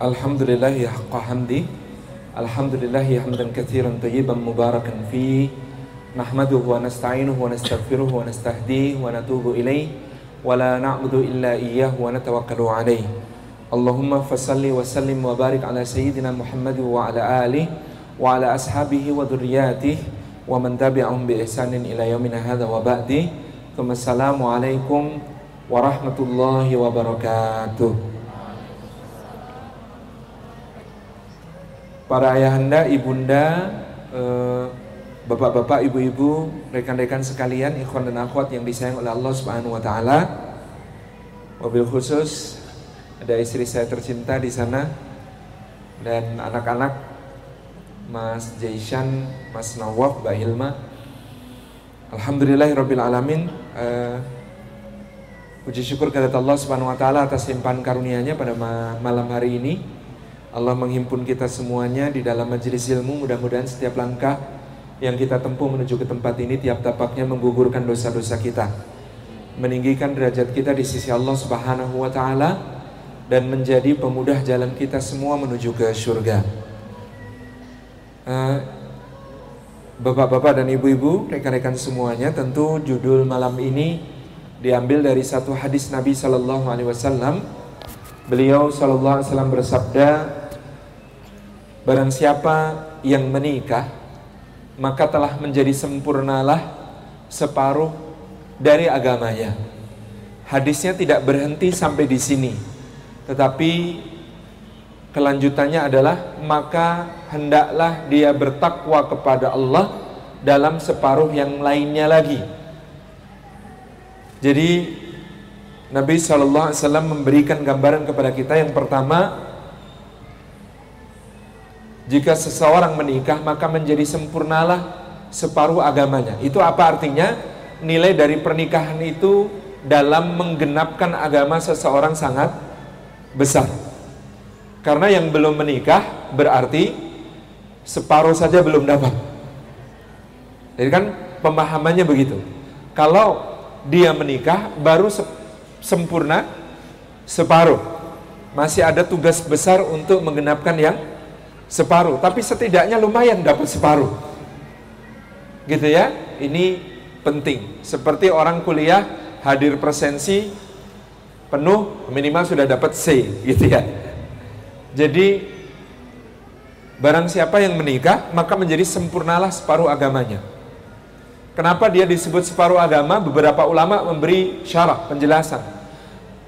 Alhamdulillah ya haqqa hamdi. Alhamdulillah ya hamdan kathiran tayyiban mubarakan fi. Nahmaduhu wa nasta'inuhu wa nastaghfiruhu wa nastahdihi wa natubu ilaih Wa la na'budu illa iyyahu wa natawakkalu alaih Allahumma fasalli wa sallim wa barik ala sayyidina Muhammad wa ala alihi Wa ala ashabihi wa dhurriyatihi Wa man tabi'ahum bi ihsanin ila yawmina hadha wa ba'di. Assalamualaikum warahmatullahi wabarakatuh para ayahanda, ibunda, eh, bapak-bapak, ibu-ibu, rekan-rekan sekalian, ikhwan dan akhwat yang disayang oleh Allah Subhanahu wa taala. Mobil khusus ada istri saya tercinta di sana dan anak-anak Mas Jaishan, Mas Nawaf, Mbak Hilma. Alhamdulillahirabbil alamin. Uh, puji syukur kepada Allah Subhanahu wa taala atas limpahan karunia-Nya pada malam hari ini Allah menghimpun kita semuanya di dalam majelis ilmu. Mudah-mudahan setiap langkah yang kita tempuh menuju ke tempat ini tiap tapaknya menggugurkan dosa-dosa kita. Meninggikan derajat kita di sisi Allah Subhanahu wa taala dan menjadi pemudah jalan kita semua menuju ke surga. Uh, Bapak-bapak dan ibu-ibu, rekan-rekan semuanya, tentu judul malam ini diambil dari satu hadis Nabi Shallallahu Alaihi Wasallam. Beliau Shallallahu Alaihi Wasallam bersabda, Barang siapa yang menikah maka telah menjadi sempurnalah separuh dari agamanya. Hadisnya tidak berhenti sampai di sini. Tetapi kelanjutannya adalah maka hendaklah dia bertakwa kepada Allah dalam separuh yang lainnya lagi. Jadi Nabi SAW memberikan gambaran kepada kita yang pertama jika seseorang menikah maka menjadi sempurnalah separuh agamanya. Itu apa artinya? Nilai dari pernikahan itu dalam menggenapkan agama seseorang sangat besar. Karena yang belum menikah berarti separuh saja belum dapat. Jadi kan pemahamannya begitu. Kalau dia menikah baru se sempurna separuh. Masih ada tugas besar untuk menggenapkan yang separuh, tapi setidaknya lumayan dapat separuh. Gitu ya, ini penting. Seperti orang kuliah hadir presensi penuh minimal sudah dapat C gitu ya. Jadi barang siapa yang menikah maka menjadi sempurnalah separuh agamanya. Kenapa dia disebut separuh agama? Beberapa ulama memberi syarah penjelasan.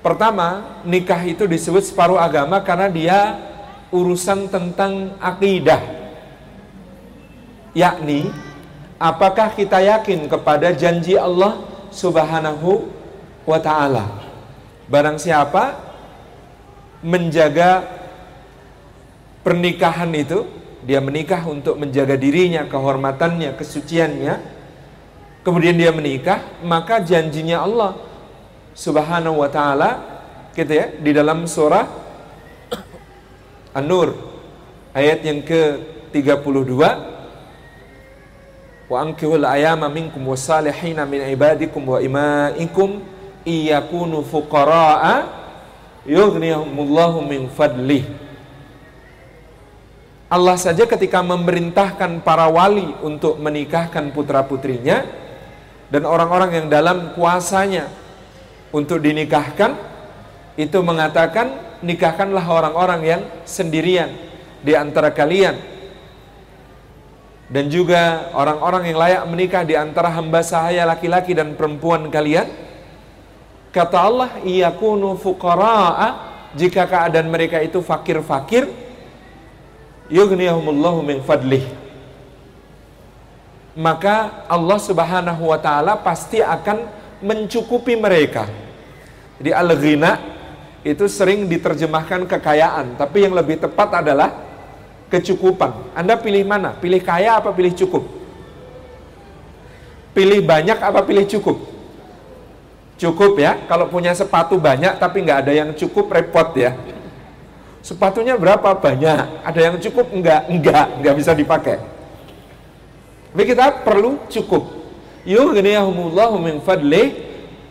Pertama, nikah itu disebut separuh agama karena dia urusan tentang akidah. Yakni, apakah kita yakin kepada janji Allah Subhanahu wa taala? Barang siapa menjaga pernikahan itu, dia menikah untuk menjaga dirinya, kehormatannya, kesuciannya, kemudian dia menikah, maka janjinya Allah Subhanahu wa taala gitu ya di dalam surah An-Nur ayat yang ke-32. Wa ankihul ayama minkum wasalihina min ibadikum wa imaikum iyakunu fuqara'a yughniyahumullahu min fadlih Allah saja ketika memerintahkan para wali untuk menikahkan putra-putrinya dan orang-orang yang dalam kuasanya untuk dinikahkan itu mengatakan nikahkanlah orang-orang yang sendirian di antara kalian. Dan juga orang-orang yang layak menikah di antara hamba sahaya laki-laki dan perempuan kalian. Kata Allah iyakunu fuqara'a. Jika keadaan mereka itu fakir-fakir yughniyahumullahu min fadlih. Maka Allah Subhanahu wa taala pasti akan mencukupi mereka. Jadi al-ghina itu sering diterjemahkan kekayaan, tapi yang lebih tepat adalah kecukupan. Anda pilih mana? Pilih kaya apa pilih cukup? Pilih banyak apa pilih cukup? Cukup ya, kalau punya sepatu banyak tapi nggak ada yang cukup repot ya. Sepatunya berapa? Banyak. Ada yang cukup? Enggak, enggak, enggak bisa dipakai. Tapi kita perlu cukup. Yughniyahumullahu min fadlih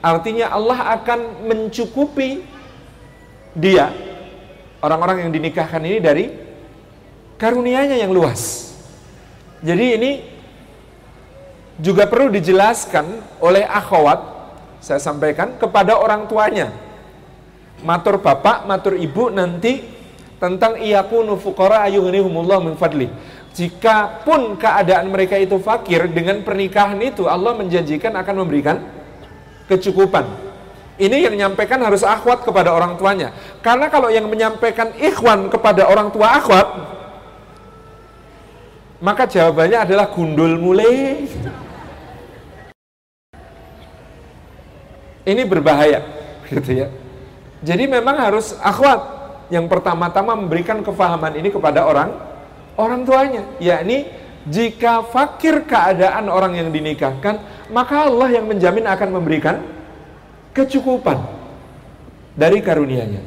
artinya Allah akan mencukupi dia orang-orang yang dinikahkan ini dari karunianya yang luas. Jadi ini juga perlu dijelaskan oleh akhwat, saya sampaikan kepada orang tuanya. Matur bapak, matur ibu nanti tentang iyakunu fuqara ayuhnihumullah min fadli. Jika pun keadaan mereka itu fakir dengan pernikahan itu Allah menjanjikan akan memberikan kecukupan. Ini yang menyampaikan harus akhwat kepada orang tuanya. Karena kalau yang menyampaikan ikhwan kepada orang tua akhwat, maka jawabannya adalah gundul mulai. Ini berbahaya, gitu ya. Jadi memang harus akhwat yang pertama-tama memberikan kefahaman ini kepada orang orang tuanya, yakni jika fakir keadaan orang yang dinikahkan, maka Allah yang menjamin akan memberikan kecukupan dari karunia-Nya.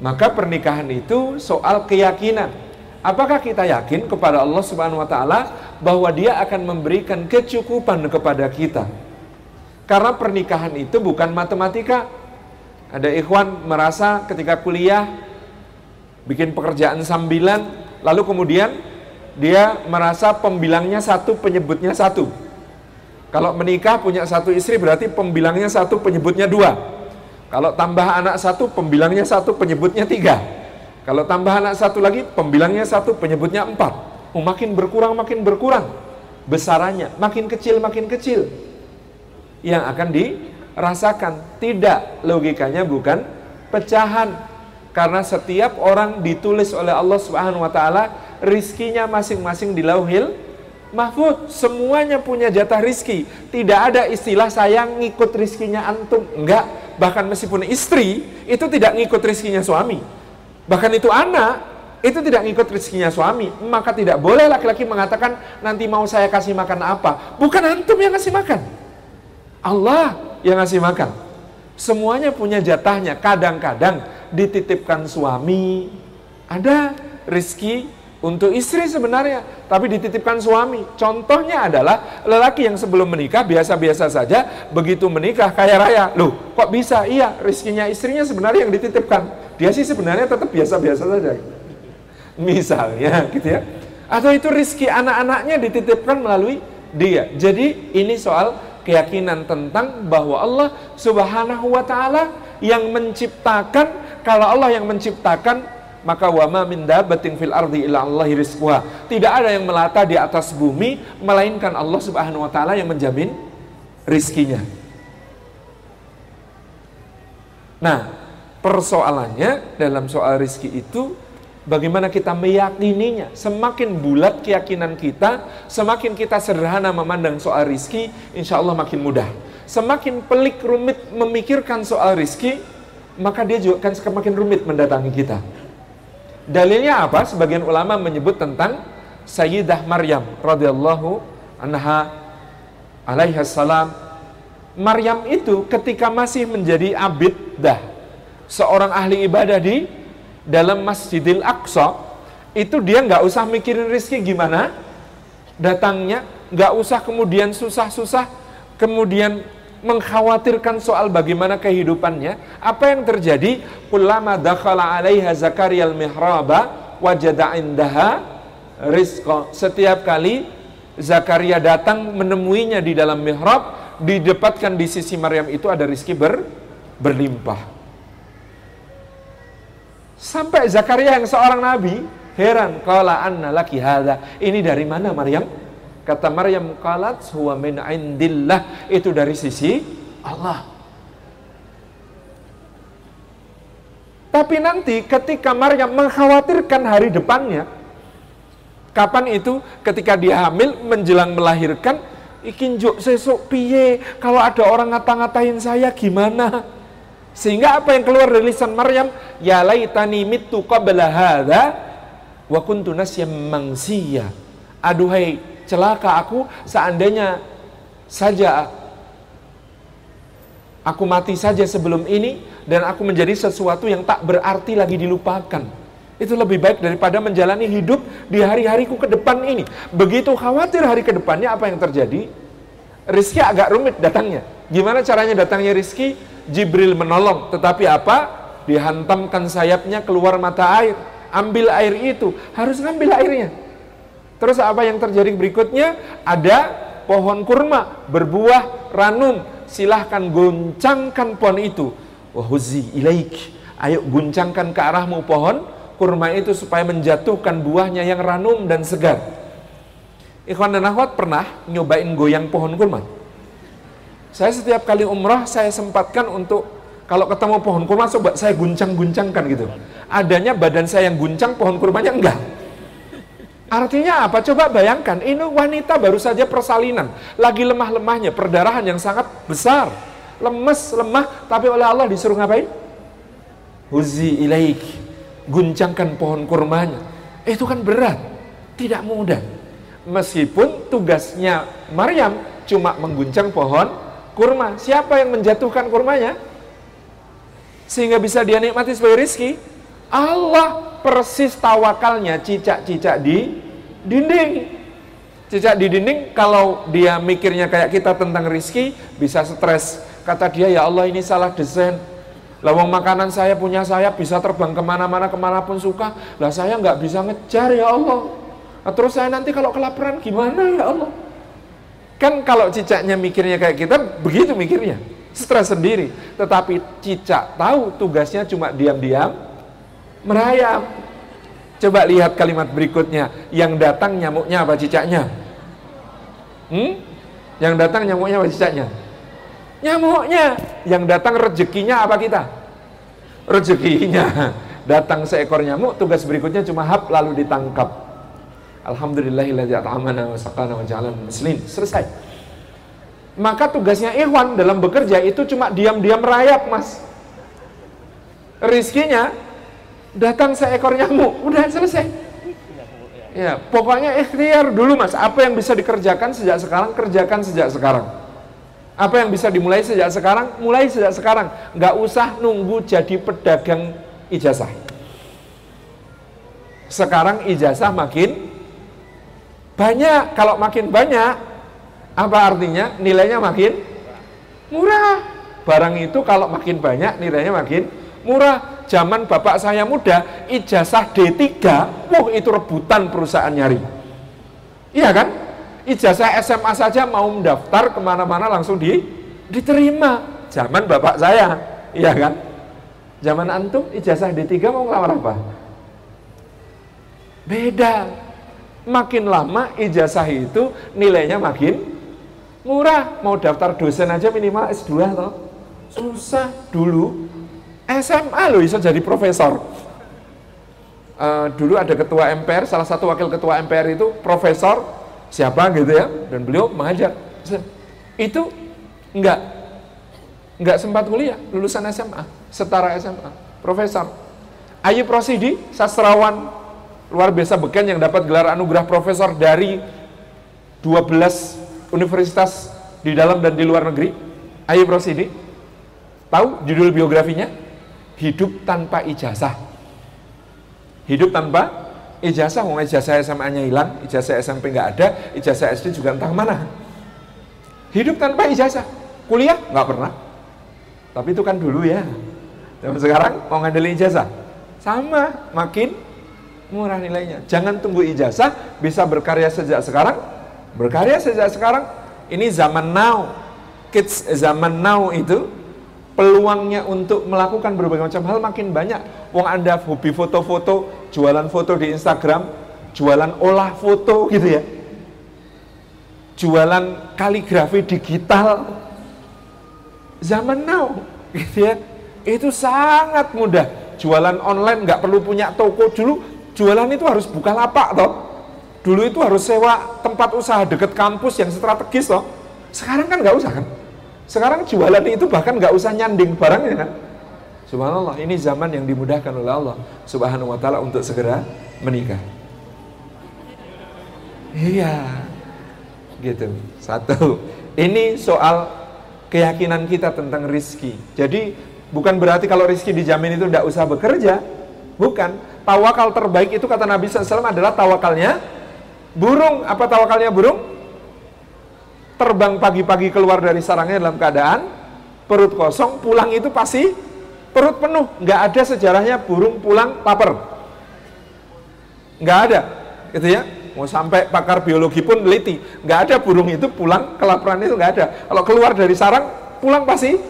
Maka pernikahan itu soal keyakinan. Apakah kita yakin kepada Allah Subhanahu wa taala bahwa Dia akan memberikan kecukupan kepada kita? Karena pernikahan itu bukan matematika. Ada ikhwan merasa ketika kuliah bikin pekerjaan sambilan, lalu kemudian dia merasa pembilangnya satu, penyebutnya satu. Kalau menikah punya satu istri berarti pembilangnya satu, penyebutnya dua. Kalau tambah anak satu, pembilangnya satu, penyebutnya tiga. Kalau tambah anak satu lagi, pembilangnya satu, penyebutnya empat. Oh, makin berkurang, makin berkurang. Besarannya, makin kecil, makin kecil yang akan dirasakan. Tidak, logikanya bukan pecahan. Karena setiap orang ditulis oleh Allah Subhanahu wa taala rizkinya masing-masing di lauhil mahfud. Semuanya punya jatah rizki. Tidak ada istilah saya ngikut rizkinya antum. Enggak. Bahkan meskipun istri itu tidak ngikut rizkinya suami. Bahkan itu anak itu tidak ngikut rizkinya suami. Maka tidak boleh laki-laki mengatakan nanti mau saya kasih makan apa. Bukan antum yang kasih makan. Allah yang ngasih makan. Semuanya punya jatahnya. Kadang-kadang dititipkan suami. Ada rizki untuk istri sebenarnya. Tapi dititipkan suami. Contohnya adalah lelaki yang sebelum menikah biasa-biasa saja. Begitu menikah kaya raya. Loh kok bisa? Iya rizkinya istrinya sebenarnya yang dititipkan. Dia sih sebenarnya tetap biasa-biasa saja. Misalnya gitu ya. Atau itu rizki anak-anaknya dititipkan melalui dia. Jadi ini soal keyakinan tentang bahwa Allah Subhanahu wa taala yang menciptakan kalau Allah yang menciptakan maka wama min dabatin fil ardi illa Allahi. Tidak ada yang melata di atas bumi melainkan Allah Subhanahu wa taala yang menjamin rizkinya. Nah, persoalannya dalam soal rizki itu Bagaimana kita meyakininya Semakin bulat keyakinan kita Semakin kita sederhana memandang soal rizki Insya Allah makin mudah Semakin pelik rumit memikirkan soal rizki Maka dia juga akan semakin rumit mendatangi kita Dalilnya apa? Sebagian ulama menyebut tentang Sayyidah Maryam radhiyallahu anha alaihi salam Maryam itu ketika masih menjadi abid dah seorang ahli ibadah di dalam Masjidil Aqsa itu dia nggak usah mikirin rizki gimana datangnya, nggak usah kemudian susah-susah, kemudian mengkhawatirkan soal bagaimana kehidupannya. Apa yang terjadi? Ulama dakhala alaiha Zakaria al-mihraba wajada indaha rizqa. Setiap kali Zakaria datang menemuinya di dalam mihrab, didapatkan di sisi Maryam itu ada rizki ber, berlimpah. Sampai Zakaria yang seorang nabi heran, qala anna laki hadza. Ini dari mana Maryam? Kata Maryam qalat huwa min indillah. Itu dari sisi Allah. Tapi nanti ketika Maryam mengkhawatirkan hari depannya, kapan itu ketika dia hamil menjelang melahirkan, ikin juk sesuk piye kalau ada orang ngata-ngatain saya gimana? Sehingga apa yang keluar dari lisan Maryam, ya laitani mitu qabla hadza wa kuntu nasyam mangsiya. Aduhai celaka aku seandainya saja aku mati saja sebelum ini dan aku menjadi sesuatu yang tak berarti lagi dilupakan. Itu lebih baik daripada menjalani hidup di hari-hariku ke depan ini. Begitu khawatir hari ke depannya apa yang terjadi? Rizki agak rumit datangnya. Gimana caranya datangnya rizki? Jibril menolong, tetapi apa? dihantamkan sayapnya keluar mata air. Ambil air itu, harus ngambil airnya. Terus apa yang terjadi berikutnya? Ada pohon kurma berbuah ranum. Silahkan goncangkan pohon itu. Wahuzi ilaik. Ayo guncangkan ke arahmu pohon kurma itu supaya menjatuhkan buahnya yang ranum dan segar. Ikhwan dan akhwat pernah nyobain goyang pohon kurma? Saya setiap kali umrah saya sempatkan untuk kalau ketemu pohon kurma coba saya guncang-guncangkan gitu. Adanya badan saya yang guncang, pohon kurmanya enggak. Artinya apa? Coba bayangkan, ini wanita baru saja persalinan, lagi lemah-lemahnya, perdarahan yang sangat besar, lemes, lemah, tapi oleh Allah disuruh ngapain? Huzi ilaik, guncangkan pohon kurmanya. Itu kan berat, tidak mudah. Meskipun tugasnya Maryam cuma mengguncang pohon kurma. Siapa yang menjatuhkan kurmanya? Sehingga bisa dia nikmati sebagai rizki. Allah persis tawakalnya cicak-cicak di dinding. Cicak di dinding kalau dia mikirnya kayak kita tentang rizki bisa stres. Kata dia ya Allah ini salah desain. Lawang makanan saya punya saya bisa terbang ke mana-mana ke mana pun suka. Lah saya nggak bisa ngejar ya Allah. Nah, terus saya nanti kalau kelaparan gimana ya Allah? Kan kalau cicaknya mikirnya kayak kita, begitu mikirnya. Stres sendiri. Tetapi cicak tahu tugasnya cuma diam-diam merayap. Coba lihat kalimat berikutnya. Yang datang nyamuknya apa cicaknya? Hmm? Yang datang nyamuknya apa cicaknya? Nyamuknya. Yang datang rezekinya apa kita? Rezekinya. Datang seekor nyamuk, tugas berikutnya cuma hap lalu ditangkap. Alhamdulillahilladzi at'amana. Selesai. Maka tugasnya Ikhwan dalam bekerja itu cuma diam-diam rayap, Mas. Rizkinya datang seekor nyamuk, udah selesai. Ya, pokoknya ikhtiar dulu Mas, apa yang bisa dikerjakan sejak sekarang, kerjakan sejak sekarang. Apa yang bisa dimulai sejak sekarang, mulai sejak sekarang. Nggak usah nunggu jadi pedagang ijazah. Sekarang ijazah makin banyak, kalau makin banyak, apa artinya? Nilainya makin murah. Barang itu kalau makin banyak, nilainya makin murah. Zaman bapak saya muda, ijazah D3, wah itu rebutan perusahaan nyari. Iya kan? Ijazah SMA saja mau mendaftar ke mana-mana langsung di, diterima. Zaman bapak saya, iya kan? Zaman antum, ijazah D3 mau ngelamar apa? Beda makin lama ijazah itu nilainya makin murah. Mau daftar dosen aja minimal S2 toh. Susah dulu. SMA loh bisa jadi profesor. Uh, dulu ada ketua MPR, salah satu wakil ketua MPR itu profesor siapa gitu ya, dan beliau mengajar. Itu enggak enggak sempat kuliah, lulusan SMA, setara SMA, profesor. Ayu Prosidi, sastrawan luar biasa beken yang dapat gelar anugerah profesor dari 12 universitas di dalam dan di luar negeri. Ayo Prosidi. Tahu judul biografinya? Hidup tanpa ijazah. Hidup tanpa ijazah, mau ijazah SMA-nya hilang, ijazah SMP nggak ada, ijazah SD juga entah mana. Hidup tanpa ijazah. Kuliah nggak pernah. Tapi itu kan dulu ya. Dan sekarang mau ngandelin ijazah. Sama, makin murah nilainya. Jangan tunggu ijazah, bisa berkarya sejak sekarang. Berkarya sejak sekarang. Ini zaman now. Kids zaman now itu peluangnya untuk melakukan berbagai macam hal makin banyak. Wong Anda hobi foto-foto, jualan foto di Instagram, jualan olah foto gitu ya. Jualan kaligrafi digital. Zaman now gitu ya. Itu sangat mudah. Jualan online nggak perlu punya toko dulu jualan itu harus buka lapak toh. Dulu itu harus sewa tempat usaha dekat kampus yang strategis toh. Sekarang kan nggak usah kan. Sekarang jualan itu bahkan nggak usah nyanding barangnya kan. Subhanallah, ini zaman yang dimudahkan oleh Allah Subhanahu wa taala untuk segera menikah. Iya. Gitu. Satu. Ini soal keyakinan kita tentang rizki. Jadi bukan berarti kalau rizki dijamin itu tidak usah bekerja. Bukan tawakal terbaik itu kata Nabi SAW adalah tawakalnya burung. Apa tawakalnya burung? Terbang pagi-pagi keluar dari sarangnya dalam keadaan perut kosong, pulang itu pasti perut penuh, nggak ada sejarahnya burung pulang lapar. Nggak ada, gitu ya. Mau sampai pakar biologi pun teliti, nggak ada burung itu pulang kelaparan itu nggak ada. Kalau keluar dari sarang, pulang pasti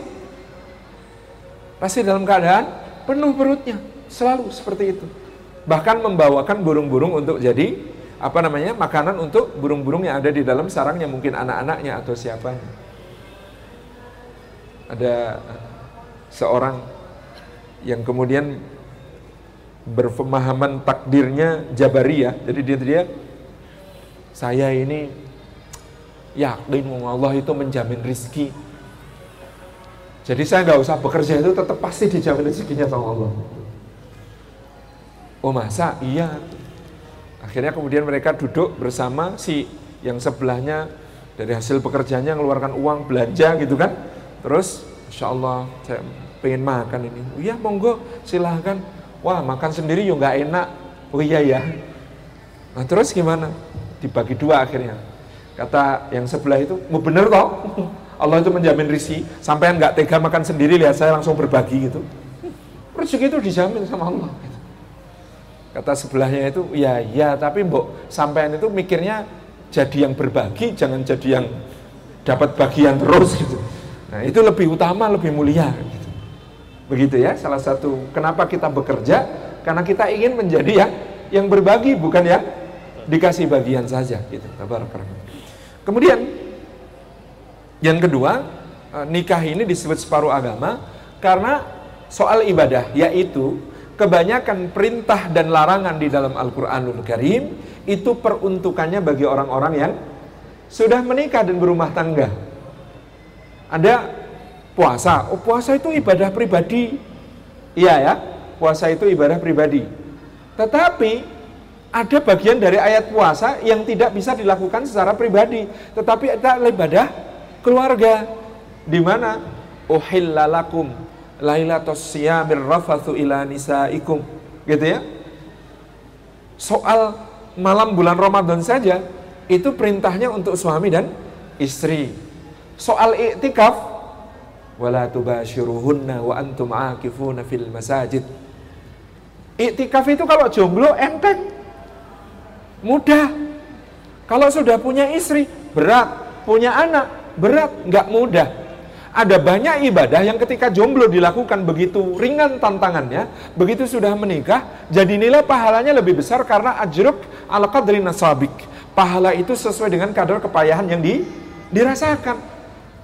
pasti dalam keadaan penuh perutnya, selalu seperti itu. Bahkan membawakan burung-burung untuk jadi apa namanya makanan untuk burung-burung yang ada di dalam sarangnya, mungkin anak-anaknya atau siapanya. Ada seorang yang kemudian berpemahaman takdirnya Jabariyah. Jadi dia dia saya ini yakin Allah itu menjamin rizki. Jadi saya nggak usah bekerja itu tetap pasti dijamin rezekinya sama Allah. Oh masa? Iya. Akhirnya kemudian mereka duduk bersama si yang sebelahnya dari hasil pekerjaannya mengeluarkan uang belanja gitu kan. Terus, Insya Allah saya pengen makan ini. Oh iya monggo silahkan. Wah makan sendiri yuk nggak enak. Oh iya ya. Nah terus gimana? Dibagi dua akhirnya. Kata yang sebelah itu, mau bener toh? Allah itu menjamin rizki. Sampai nggak tega makan sendiri, lihat saya langsung berbagi gitu. Rezeki itu dijamin sama Allah. Kata sebelahnya itu, ya ya, tapi mbok sampean itu mikirnya jadi yang berbagi, jangan jadi yang dapat bagian terus gitu. Nah itu lebih utama, lebih mulia. Gitu. Begitu ya, salah satu kenapa kita bekerja, karena kita ingin menjadi yang yang berbagi, bukan ya dikasih bagian saja. Gitu. Kemudian yang kedua, eh, nikah ini disebut separuh agama karena soal ibadah, yaitu kebanyakan perintah dan larangan di dalam Al-Quranul Karim itu peruntukannya bagi orang-orang yang sudah menikah dan berumah tangga. Ada puasa. Oh, puasa itu ibadah pribadi. Iya ya, puasa itu ibadah pribadi. Tetapi ada bagian dari ayat puasa yang tidak bisa dilakukan secara pribadi, tetapi ada ibadah keluarga di mana uhillalakum lailatus siyamir rafathu ila nisaikum gitu ya soal malam bulan Ramadan saja itu perintahnya untuk suami dan istri soal iktikaf wala tubashiruhunna wa antum akifuna fil masajid. Iktikaf itu kalau jomblo enteng. Mudah. Kalau sudah punya istri, berat. Punya anak, berat, nggak mudah. Ada banyak ibadah yang ketika jomblo dilakukan begitu ringan tantangannya, begitu sudah menikah, jadi nilai pahalanya lebih besar karena ajruk ala qadri nasabik. Pahala itu sesuai dengan kadar kepayahan yang di, dirasakan.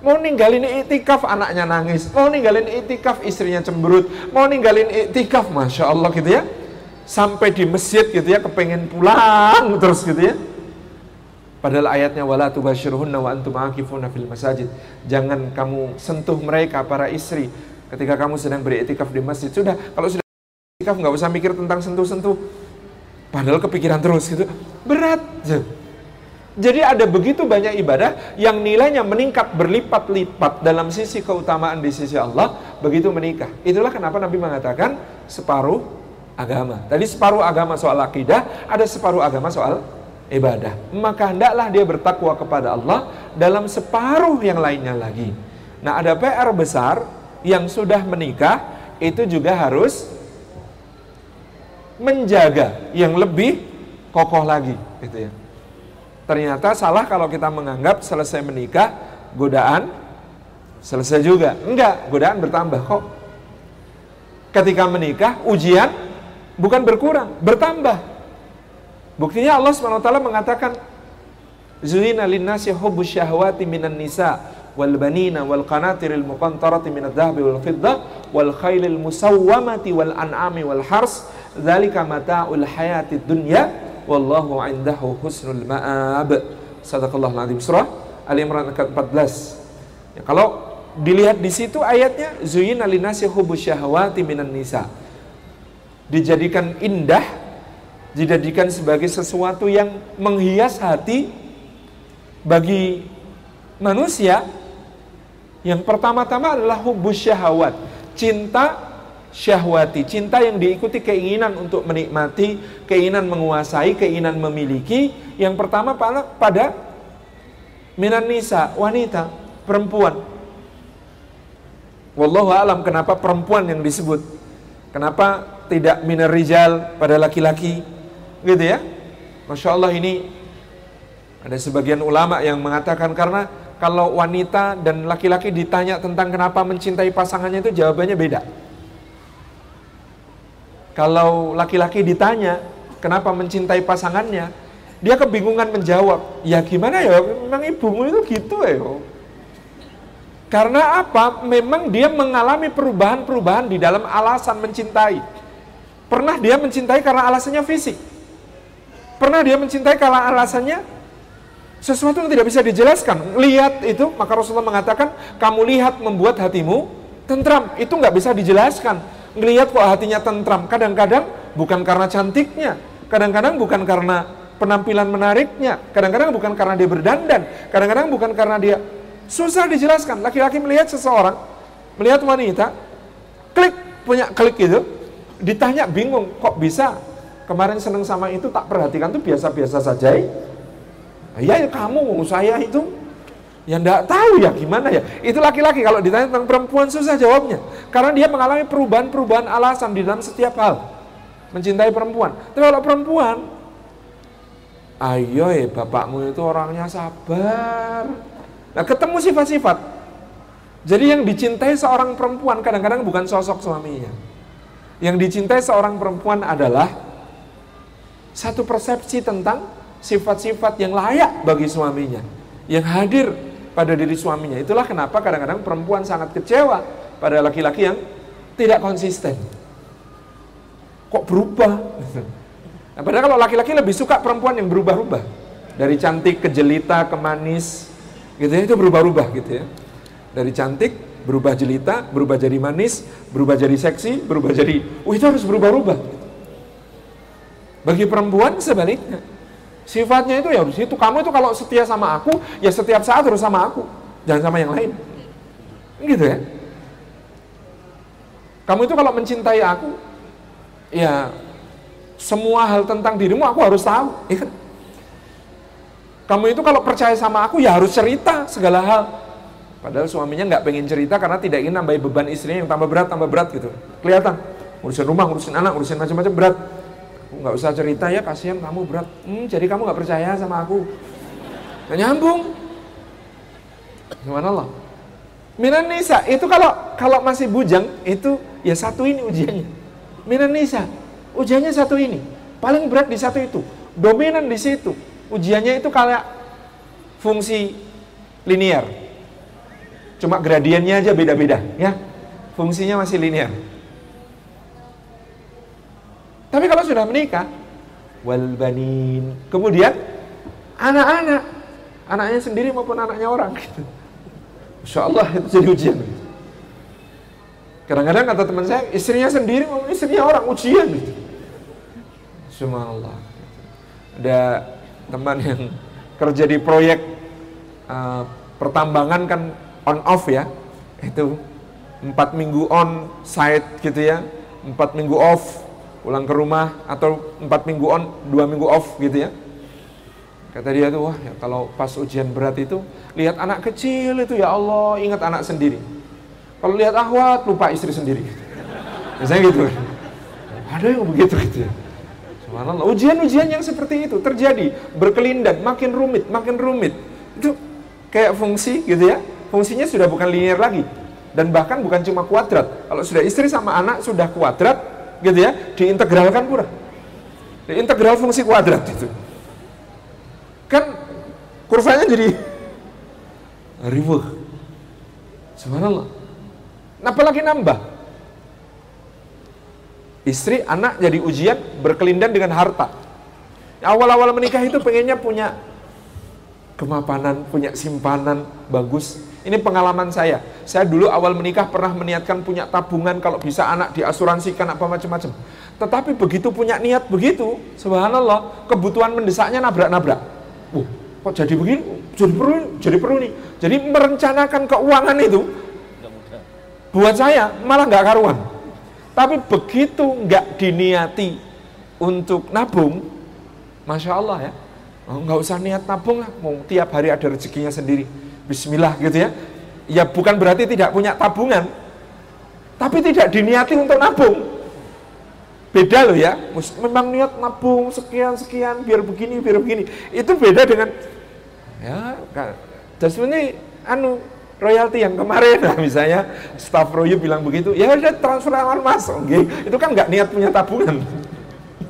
Mau ninggalin itikaf anaknya nangis. Mau ninggalin itikaf istrinya cemberut. Mau ninggalin itikaf Masya Allah gitu ya. Sampai di masjid gitu ya kepengen pulang terus gitu ya. Padahal ayatnya wala tubashirhunna wa antum akifuna fil masajid. Jangan kamu sentuh mereka para istri ketika kamu sedang beritikaf di masjid. Sudah, kalau sudah itikaf nggak usah mikir tentang sentuh-sentuh. Padahal kepikiran terus gitu. Berat. Jadi ada begitu banyak ibadah yang nilainya meningkat berlipat-lipat dalam sisi keutamaan di sisi Allah begitu menikah. Itulah kenapa Nabi mengatakan separuh agama. Tadi separuh agama soal akidah, ada separuh agama soal ibadah. Maka hendaklah dia bertakwa kepada Allah dalam separuh yang lainnya lagi. Nah, ada PR besar yang sudah menikah itu juga harus menjaga yang lebih kokoh lagi, gitu ya. Ternyata salah kalau kita menganggap selesai menikah godaan selesai juga. Enggak, godaan bertambah kok. Ketika menikah ujian bukan berkurang, bertambah. Buktinya Allah SWT mengatakan Zuyina linnasi hubbu syahwati minan nisa wal banina wal qanatiril muqantarati minad dhahbi wal fiddah wal khailil musawwamati wal an'ami wal hars dzalika mata'ul hayatid dunya wallahu indahu husnul ma'ab. Sadaqallahu alazim surah Ali Imran ayat 14. Ya, kalau dilihat di situ ayatnya zuyina linasi hubu syahwati minan nisa. Dijadikan indah, dijadikan sebagai sesuatu yang menghias hati bagi manusia. Yang pertama-tama adalah hubus syahwat, cinta syahwati, cinta yang diikuti keinginan untuk menikmati, keinginan menguasai, keinginan memiliki. Yang pertama pada minan nisa, wanita, perempuan. Wallahu alam kenapa perempuan yang disebut? Kenapa tidak minar rijal pada laki-laki? Gitu ya. Masya Allah ini ada sebagian ulama yang mengatakan karena kalau wanita dan laki-laki ditanya tentang kenapa mencintai pasangannya itu jawabannya beda. Kalau laki-laki ditanya kenapa mencintai pasangannya, dia kebingungan menjawab. Ya gimana ya, memang ibumu itu gitu ya. Karena apa? Memang dia mengalami perubahan-perubahan di dalam alasan mencintai. Pernah dia mencintai karena alasannya fisik. Pernah dia mencintai karena alasannya sesuatu yang tidak bisa dijelaskan. Lihat itu, maka Rasulullah mengatakan, kamu lihat membuat hatimu tentram. Itu nggak bisa dijelaskan. Ngelihat kok hatinya tentram. Kadang-kadang bukan karena cantiknya. Kadang-kadang bukan karena penampilan menariknya. Kadang-kadang bukan karena dia berdandan. Kadang-kadang bukan karena dia susah dijelaskan. Laki-laki melihat seseorang, melihat wanita, klik punya klik itu, ditanya bingung kok bisa kemarin seneng sama itu tak perhatikan tuh biasa-biasa saja. Ya, ya kamu, saya itu yang tidak tahu ya gimana ya. Itu laki-laki kalau ditanya tentang perempuan susah jawabnya. Karena dia mengalami perubahan-perubahan alasan di dalam setiap hal. Mencintai perempuan. Tapi kalau perempuan, ayo ya bapakmu itu orangnya sabar. Nah ketemu sifat-sifat. Jadi yang dicintai seorang perempuan kadang-kadang bukan sosok suaminya. Yang dicintai seorang perempuan adalah satu persepsi tentang sifat-sifat yang layak bagi suaminya, yang hadir pada diri suaminya. Itulah kenapa kadang-kadang perempuan sangat kecewa pada laki-laki yang tidak konsisten. Kok berubah? Nah, padahal kalau laki-laki lebih suka perempuan yang berubah-ubah. Dari cantik ke jelita ke manis, gitu ya, itu berubah-ubah gitu ya. Dari cantik berubah jelita, berubah jadi manis, berubah jadi seksi, berubah jadi, oh itu harus berubah-ubah. Bagi perempuan sebaliknya. Sifatnya itu ya harus itu. Kamu itu kalau setia sama aku, ya setiap saat harus sama aku. Jangan sama yang lain. Gitu ya. Kamu itu kalau mencintai aku, ya semua hal tentang dirimu aku harus tahu. Ya kan? Kamu itu kalau percaya sama aku, ya harus cerita segala hal. Padahal suaminya nggak pengen cerita karena tidak ingin nambah beban istrinya yang tambah berat, tambah berat gitu. Kelihatan. Urusin rumah, urusin anak, urusin macam-macam berat nggak usah cerita ya kasihan kamu berat. Hmm, jadi kamu nggak percaya sama aku? Nggak nyambung. Gimana Allah Minan Nisa itu kalau kalau masih bujang itu ya satu ini ujiannya. Minan Nisa ujiannya satu ini. Paling berat di satu itu. Dominan di situ ujiannya itu kayak fungsi linear cuma gradiennya aja beda-beda ya. Fungsinya masih linear tapi kalau sudah menikah, wal banin. Kemudian anak-anak, anaknya sendiri maupun anaknya orang. Gitu. Insya Allah itu jadi ujian. Kadang-kadang kata teman saya, istrinya sendiri maupun istrinya orang ujian. Gitu. Allah. Ada teman yang kerja di proyek uh, pertambangan kan on off ya, itu empat minggu on site gitu ya, empat minggu off pulang ke rumah atau empat minggu on, dua minggu off gitu ya. Kata dia tuh, wah ya kalau pas ujian berat itu, lihat anak kecil itu ya Allah, ingat anak sendiri. Kalau lihat ahwat, lupa istri sendiri. Biasanya gitu. Ada yang begitu gitu ya. Ujian-ujian yang seperti itu terjadi, berkelindan, makin rumit, makin rumit. Itu kayak fungsi gitu ya. Fungsinya sudah bukan linear lagi. Dan bahkan bukan cuma kuadrat. Kalau sudah istri sama anak sudah kuadrat, gitu ya, diintegralkan pura. Integral fungsi kuadrat itu. Kan kurvanya jadi ribuh. Subhanallah. Apalagi nambah. Istri, anak jadi ujian berkelindan dengan harta. Awal-awal menikah itu pengennya punya kemapanan, punya simpanan bagus, ini pengalaman saya. Saya dulu awal menikah pernah meniatkan punya tabungan kalau bisa anak diasuransikan apa macam-macam. Tetapi begitu punya niat begitu, subhanallah, kebutuhan mendesaknya nabrak-nabrak. Uh, kok jadi begini? Jadi perlu, jadi perlu nih. Jadi merencanakan keuangan itu buat saya malah nggak karuan. Tapi begitu nggak diniati untuk nabung, masya Allah ya, oh, nggak usah niat nabung lah, mau tiap hari ada rezekinya sendiri Bismillah gitu ya. Ya bukan berarti tidak punya tabungan, tapi tidak diniati untuk nabung. Beda loh ya, memang niat nabung sekian-sekian biar begini, biar begini. Itu beda dengan ya kan. ini anu royalti yang kemarin lah misalnya staff Royu bilang begitu, ya udah transfer awal masuk, okay. itu kan nggak niat punya tabungan.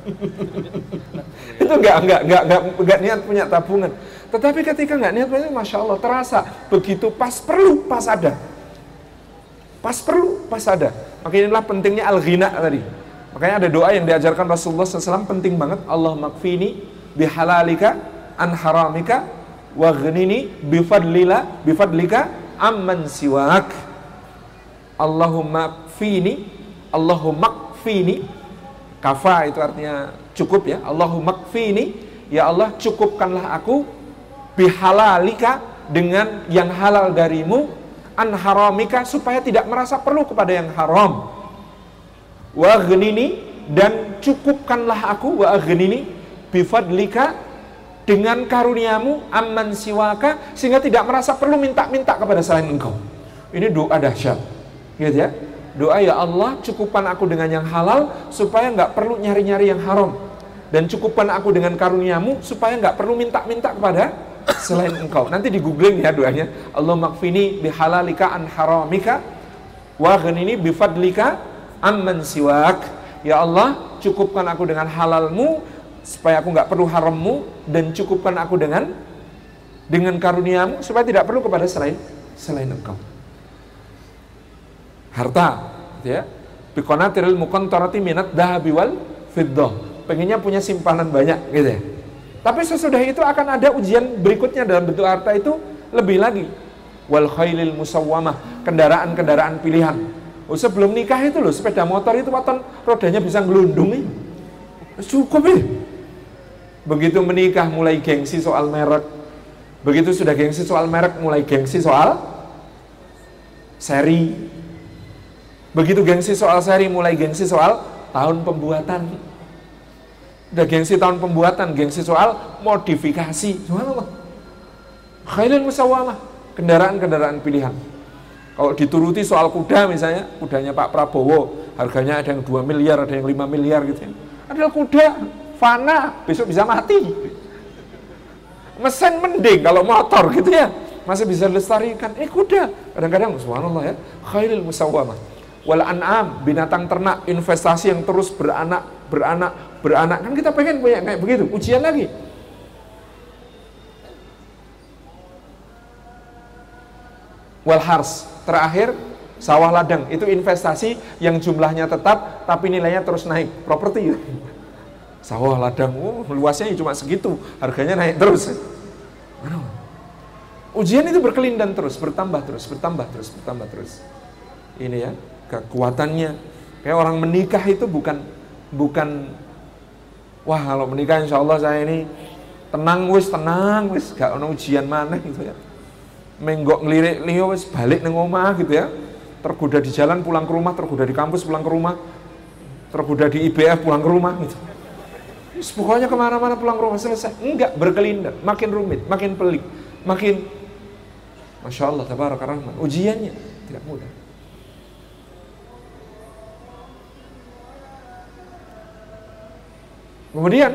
itu nggak nggak nggak nggak niat punya tabungan. Tetapi ketika nggak niat punya, masya Allah terasa begitu pas perlu pas ada, pas perlu pas ada. Makanya inilah pentingnya al-ghina tadi Makanya ada doa yang diajarkan Rasulullah SAW penting banget. Allah makfini bihalalika an haramika wa ghnini bifadlila bifadlika amman siwak. Allahumma kfini Allahumma kfini kafa itu artinya cukup ya Allahumma kfini ya Allah cukupkanlah aku bihalalika dengan yang halal darimu an haramika supaya tidak merasa perlu kepada yang haram waghnini dan cukupkanlah aku wa aghnini bifadlika dengan karuniamu amman siwaka sehingga tidak merasa perlu minta-minta kepada selain engkau. Ini doa dahsyat. Gitu ya. Doa ya Allah cukupkan aku dengan yang halal supaya nggak perlu nyari-nyari yang haram dan cukupkan aku dengan karuniamu supaya nggak perlu minta-minta kepada selain engkau. Nanti di googling ya doanya. Allah makfini bihalalika an haramika wa ghanini bifadlika amman siwak. Ya Allah cukupkan aku dengan halalmu supaya aku nggak perlu harammu dan cukupkan aku dengan dengan karuniamu supaya tidak perlu kepada selain selain engkau. Harta gitu ya. Bikonatiril mukontorati minat dahabi wal fiddah. Pengennya punya simpanan banyak gitu ya tapi sesudah itu akan ada ujian berikutnya dalam bentuk harta itu lebih lagi wal khailil musawwamah kendaraan-kendaraan pilihan Oh, sebelum nikah itu loh, sepeda motor itu waton rodanya bisa ngelundung nih. Cukup ya. Begitu menikah mulai gengsi soal merek. Begitu sudah gengsi soal merek, mulai gengsi soal seri. Begitu gengsi soal seri, mulai gengsi soal tahun pembuatan. Udah gengsi tahun pembuatan, gengsi soal modifikasi. Subhanallah. Khailul musawamah, kendaraan-kendaraan pilihan. Kalau dituruti soal kuda misalnya, kudanya Pak Prabowo, harganya ada yang 2 miliar, ada yang 5 miliar gitu ya. Adalah kuda fana, besok bisa mati. Mesin mending kalau motor gitu ya. Masih bisa lestarikan. Eh kuda, kadang-kadang subhanallah ya, khairil musawwamah. Wal an'am, binatang ternak, investasi yang terus beranak, beranak, beranak. Kan kita pengen punya kayak begitu, ujian lagi. Wal hars, Terakhir, sawah ladang itu investasi yang jumlahnya tetap tapi nilainya terus naik. Properti. Sawah ladang, oh, luasnya cuma segitu, harganya naik terus. Ujian itu berkelindan terus, bertambah terus, bertambah terus, bertambah terus. Ini ya, kekuatannya. Kayak orang menikah itu bukan bukan wah kalau menikah insya Allah saya ini tenang wis tenang wis gak ada ujian mana gitu ya. Menggok ngelirik liyo wis balik neng omah gitu ya. Tergoda di jalan pulang ke rumah tergoda di kampus pulang ke rumah. Tergoda di IBF pulang ke rumah gitu. Terus pokoknya ke mana-mana pulang ke rumah selesai. Enggak berkelindan. Makin rumit makin pelik makin masya Allah tabarak rahman. Ujiannya tidak mudah kemudian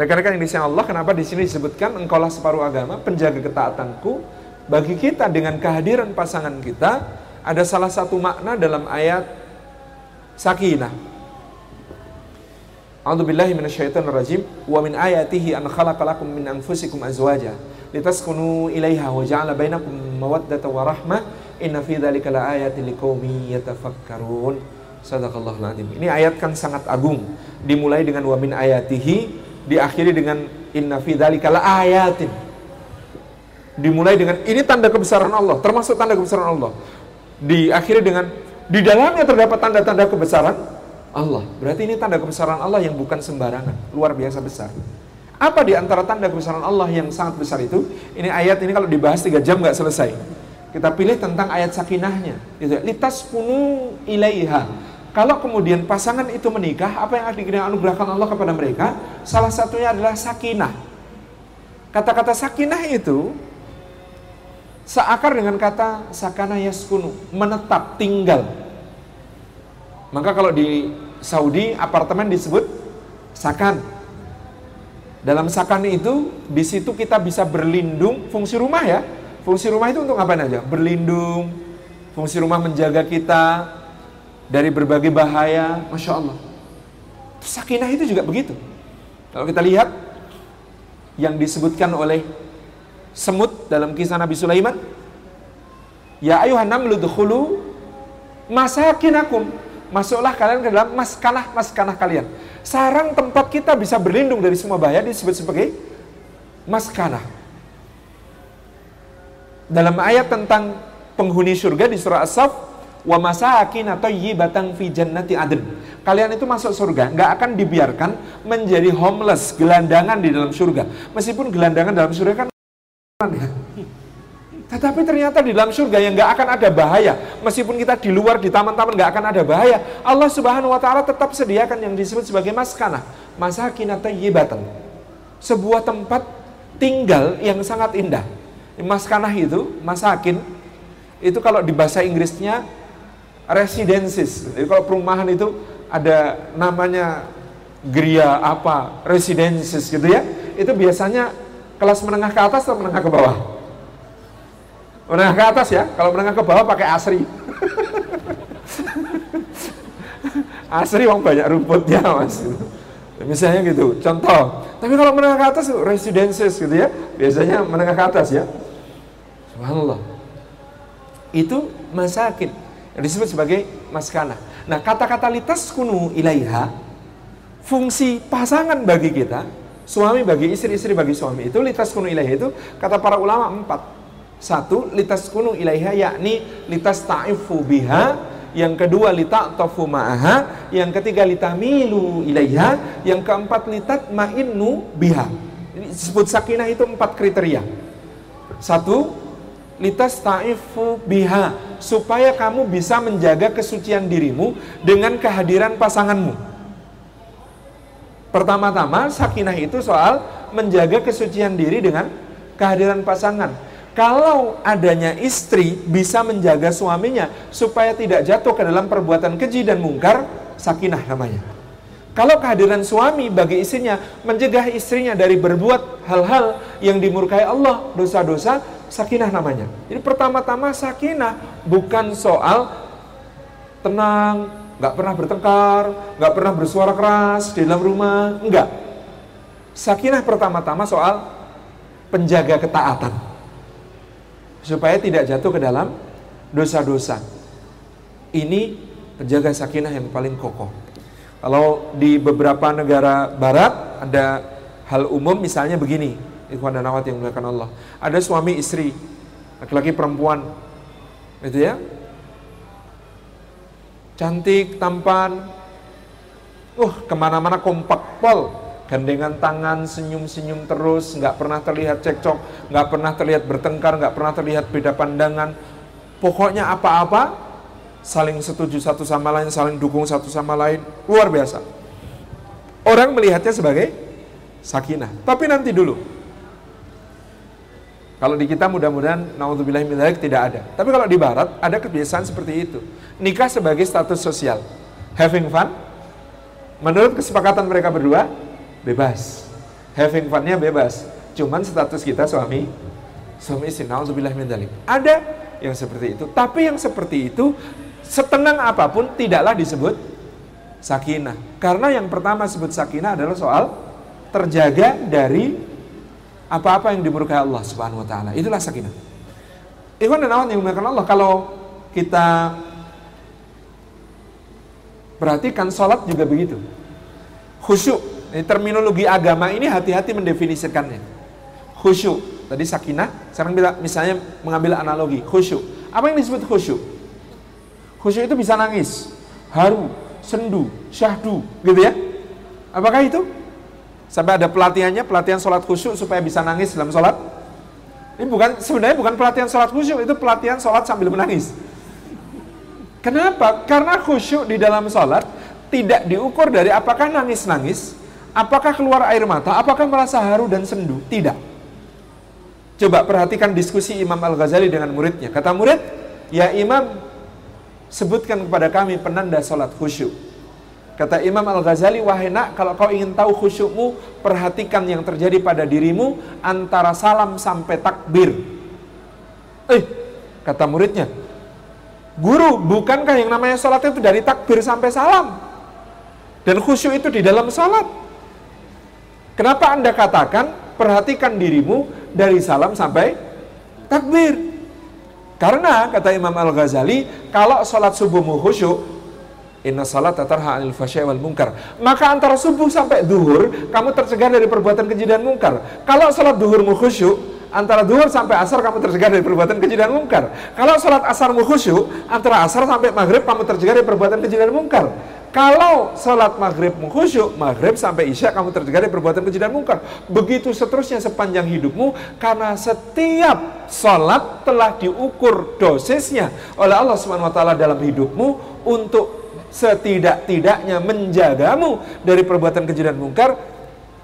rekan-rekan yang disayang Allah kenapa di sini disebutkan engkaulah separuh agama penjaga ketaatanku bagi kita dengan kehadiran pasangan kita ada salah satu makna dalam ayat sakinah. A'udzubillahi minasyaitonir rajim wa min ayatihi an khalaqalakum min anfusikum azwaja litaskunu ilaiha wa ja'ala bainakum mawaddata wa rahmah inna fi dzalika laayatin liqaumin yatafakkarun. Sadaqallahul azim. Ini ayat kan sangat agung. Dimulai dengan wa min ayatihi, diakhiri dengan inna fi dzalika laayatin dimulai dengan ini tanda kebesaran Allah, termasuk tanda kebesaran Allah. Diakhiri dengan di dalamnya terdapat tanda-tanda kebesaran Allah. Berarti ini tanda kebesaran Allah yang bukan sembarangan, luar biasa besar. Apa di antara tanda kebesaran Allah yang sangat besar itu? Ini ayat ini kalau dibahas tiga jam nggak selesai. Kita pilih tentang ayat sakinahnya. Gitu. Litas punu ilaiha. Kalau kemudian pasangan itu menikah, apa yang akan anugerahkan Allah kepada mereka? Salah satunya adalah sakinah. Kata-kata sakinah itu seakar dengan kata sakana yaskunu, menetap, tinggal. Maka kalau di Saudi apartemen disebut sakan. Dalam sakan itu di situ kita bisa berlindung fungsi rumah ya. Fungsi rumah itu untuk ngapain aja? Berlindung. Fungsi rumah menjaga kita dari berbagai bahaya. Masya Allah. Sakinah itu juga begitu. Kalau kita lihat yang disebutkan oleh semut dalam kisah Nabi Sulaiman, Ya ayuhan namlu dukhulu masakinakum. Masuklah kalian ke dalam maskanah-maskanah kalian. Sarang tempat kita bisa berlindung dari semua bahaya disebut sebagai maskanah. Dalam ayat tentang penghuni surga di surah As-Saff, wa masakin batang fi jannati adn. Kalian itu masuk surga, nggak akan dibiarkan menjadi homeless, gelandangan di dalam surga. Meskipun gelandangan dalam surga kan tetapi ternyata di dalam surga yang nggak akan ada bahaya. Meskipun kita di luar di taman-taman nggak akan ada bahaya. Allah Subhanahu Wa Taala tetap sediakan yang disebut sebagai maskana, masakin yibatan. Sebuah tempat tinggal yang sangat indah. Maskanah itu, masakin, itu kalau di bahasa Inggrisnya residences. Jadi kalau perumahan itu ada namanya geria apa, residences gitu ya. Itu biasanya kelas menengah ke atas atau menengah ke bawah? Menengah ke atas ya, kalau menengah ke bawah pakai asri. asri wong banyak rumputnya mas. Misalnya gitu, contoh. Tapi kalau menengah ke atas residences gitu ya, biasanya menengah ke atas ya. Subhanallah. Itu masakin yang disebut sebagai maskana. Nah, kata-kata litas kunu ilaiha fungsi pasangan bagi kita, suami bagi istri, istri bagi suami itu litas kunu ilaiha itu kata para ulama empat satu, litas kunu ilaiha yakni litas ta'ifu biha. Yang kedua, lita'tafu ma'aha. Yang ketiga, litamilu ilaiha. Yang keempat, litat ma'innu biha. Disebut sakinah itu empat kriteria. Satu, litas ta'ifu biha. Supaya kamu bisa menjaga kesucian dirimu dengan kehadiran pasanganmu. Pertama-tama, sakinah itu soal menjaga kesucian diri dengan kehadiran pasangan. Kalau adanya istri bisa menjaga suaminya supaya tidak jatuh ke dalam perbuatan keji dan mungkar, sakinah namanya. Kalau kehadiran suami bagi istrinya mencegah istrinya dari berbuat hal-hal yang dimurkai Allah, dosa-dosa, sakinah namanya. Jadi pertama-tama sakinah bukan soal tenang, nggak pernah bertengkar, nggak pernah bersuara keras di dalam rumah, enggak. Sakinah pertama-tama soal penjaga ketaatan supaya tidak jatuh ke dalam dosa-dosa. Ini penjaga sakinah yang paling kokoh. Kalau di beberapa negara barat ada hal umum misalnya begini, ikhwan dan awat yang melakukan Allah. Ada suami istri, laki-laki perempuan, itu ya, cantik, tampan, uh ke mana-mana kompak pol, gandengan tangan, senyum-senyum terus, nggak pernah terlihat cekcok, nggak pernah terlihat bertengkar, nggak pernah terlihat beda pandangan. Pokoknya apa-apa saling setuju satu sama lain, saling dukung satu sama lain, luar biasa. Orang melihatnya sebagai sakinah. Tapi nanti dulu. Kalau di kita mudah-mudahan naudzubillah min tidak ada. Tapi kalau di barat ada kebiasaan seperti itu. Nikah sebagai status sosial. Having fun. Menurut kesepakatan mereka berdua, bebas. Having funnya bebas. Cuman status kita suami suami istri. Nauzubillah min. Ada yang seperti itu. Tapi yang seperti itu setenang apa pun tidaklah disebut sakinah. Karena yang pertama sebut sakinah adalah soal terjaga dari apa-apa yang dimurkai Allah Subhanahu wa taala. Itulah sakinah. Ikhwan dan awan yang dimuliakan Allah, kalau kita perhatikan sholat juga begitu. Khusyuk ini terminologi agama ini hati-hati mendefinisikannya. Khusyuk. Tadi sakinah, sekarang misalnya mengambil analogi. Khusyuk. Apa yang disebut khusyuk? Khusyuk itu bisa nangis, haru, sendu, syahdu, gitu ya. Apakah itu? Sampai ada pelatihannya, pelatihan sholat khusyuk supaya bisa nangis dalam sholat. Ini bukan sebenarnya bukan pelatihan sholat khusyuk, itu pelatihan sholat sambil menangis. Kenapa? Karena khusyuk di dalam sholat tidak diukur dari apakah nangis-nangis Apakah keluar air mata? Apakah merasa haru dan sendu? Tidak. Coba perhatikan diskusi Imam Al-Ghazali dengan muridnya. Kata murid, ya Imam, sebutkan kepada kami penanda sholat khusyuk. Kata Imam Al-Ghazali, wahai nak, kalau kau ingin tahu khusyukmu, perhatikan yang terjadi pada dirimu antara salam sampai takbir. Eh, kata muridnya, guru, bukankah yang namanya sholat itu dari takbir sampai salam? Dan khusyuk itu di dalam sholat. Kenapa anda katakan, perhatikan dirimu dari salam sampai takbir? Karena, kata Imam Al-Ghazali, kalau sholat subuhmu khusyuk, Inna salat tarha anil wal munkar. Maka antara subuh sampai duhur, kamu tercegah dari perbuatan keji dan mungkar. Kalau salat duhurmu khusyuk, antara duhur sampai asar kamu tercegah dari perbuatan keji dan mungkar. Kalau salat asarmu khusyuk, antara asar sampai maghrib kamu tercegah dari perbuatan keji dan mungkar. Kalau salat maghrib khusyuk, maghrib sampai isya kamu tercegah dari perbuatan keji dan mungkar. Begitu seterusnya sepanjang hidupmu, karena setiap salat telah diukur dosisnya oleh Allah Subhanahu Wa Taala dalam hidupmu untuk setidak-tidaknya menjagamu dari perbuatan keji dan mungkar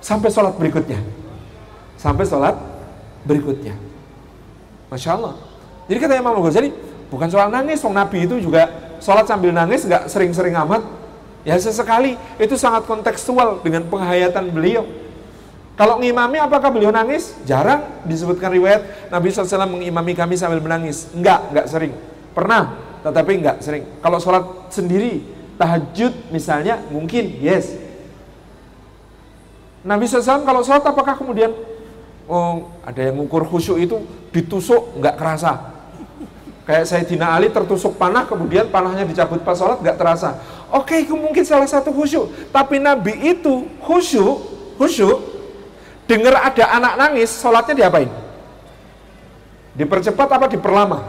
sampai sholat berikutnya. Sampai sholat berikutnya. Masya Allah. Jadi kata Imam Ghazali, bukan soal nangis, Wong Nabi itu juga sholat sambil nangis nggak sering-sering amat. Ya sesekali, itu sangat kontekstual dengan penghayatan beliau. Kalau ngimami apakah beliau nangis? Jarang disebutkan riwayat Nabi SAW mengimami kami sambil menangis. Enggak, enggak sering. Pernah, tetapi enggak sering. Kalau sholat sendiri, tahajud misalnya mungkin yes Nabi SAW kalau sholat apakah kemudian oh ada yang mengukur khusyuk itu ditusuk nggak kerasa kayak Sayyidina Ali tertusuk panah kemudian panahnya dicabut pas sholat nggak terasa oke itu mungkin salah satu khusyuk tapi Nabi itu khusyuk khusyuk dengar ada anak nangis sholatnya diapain dipercepat apa diperlama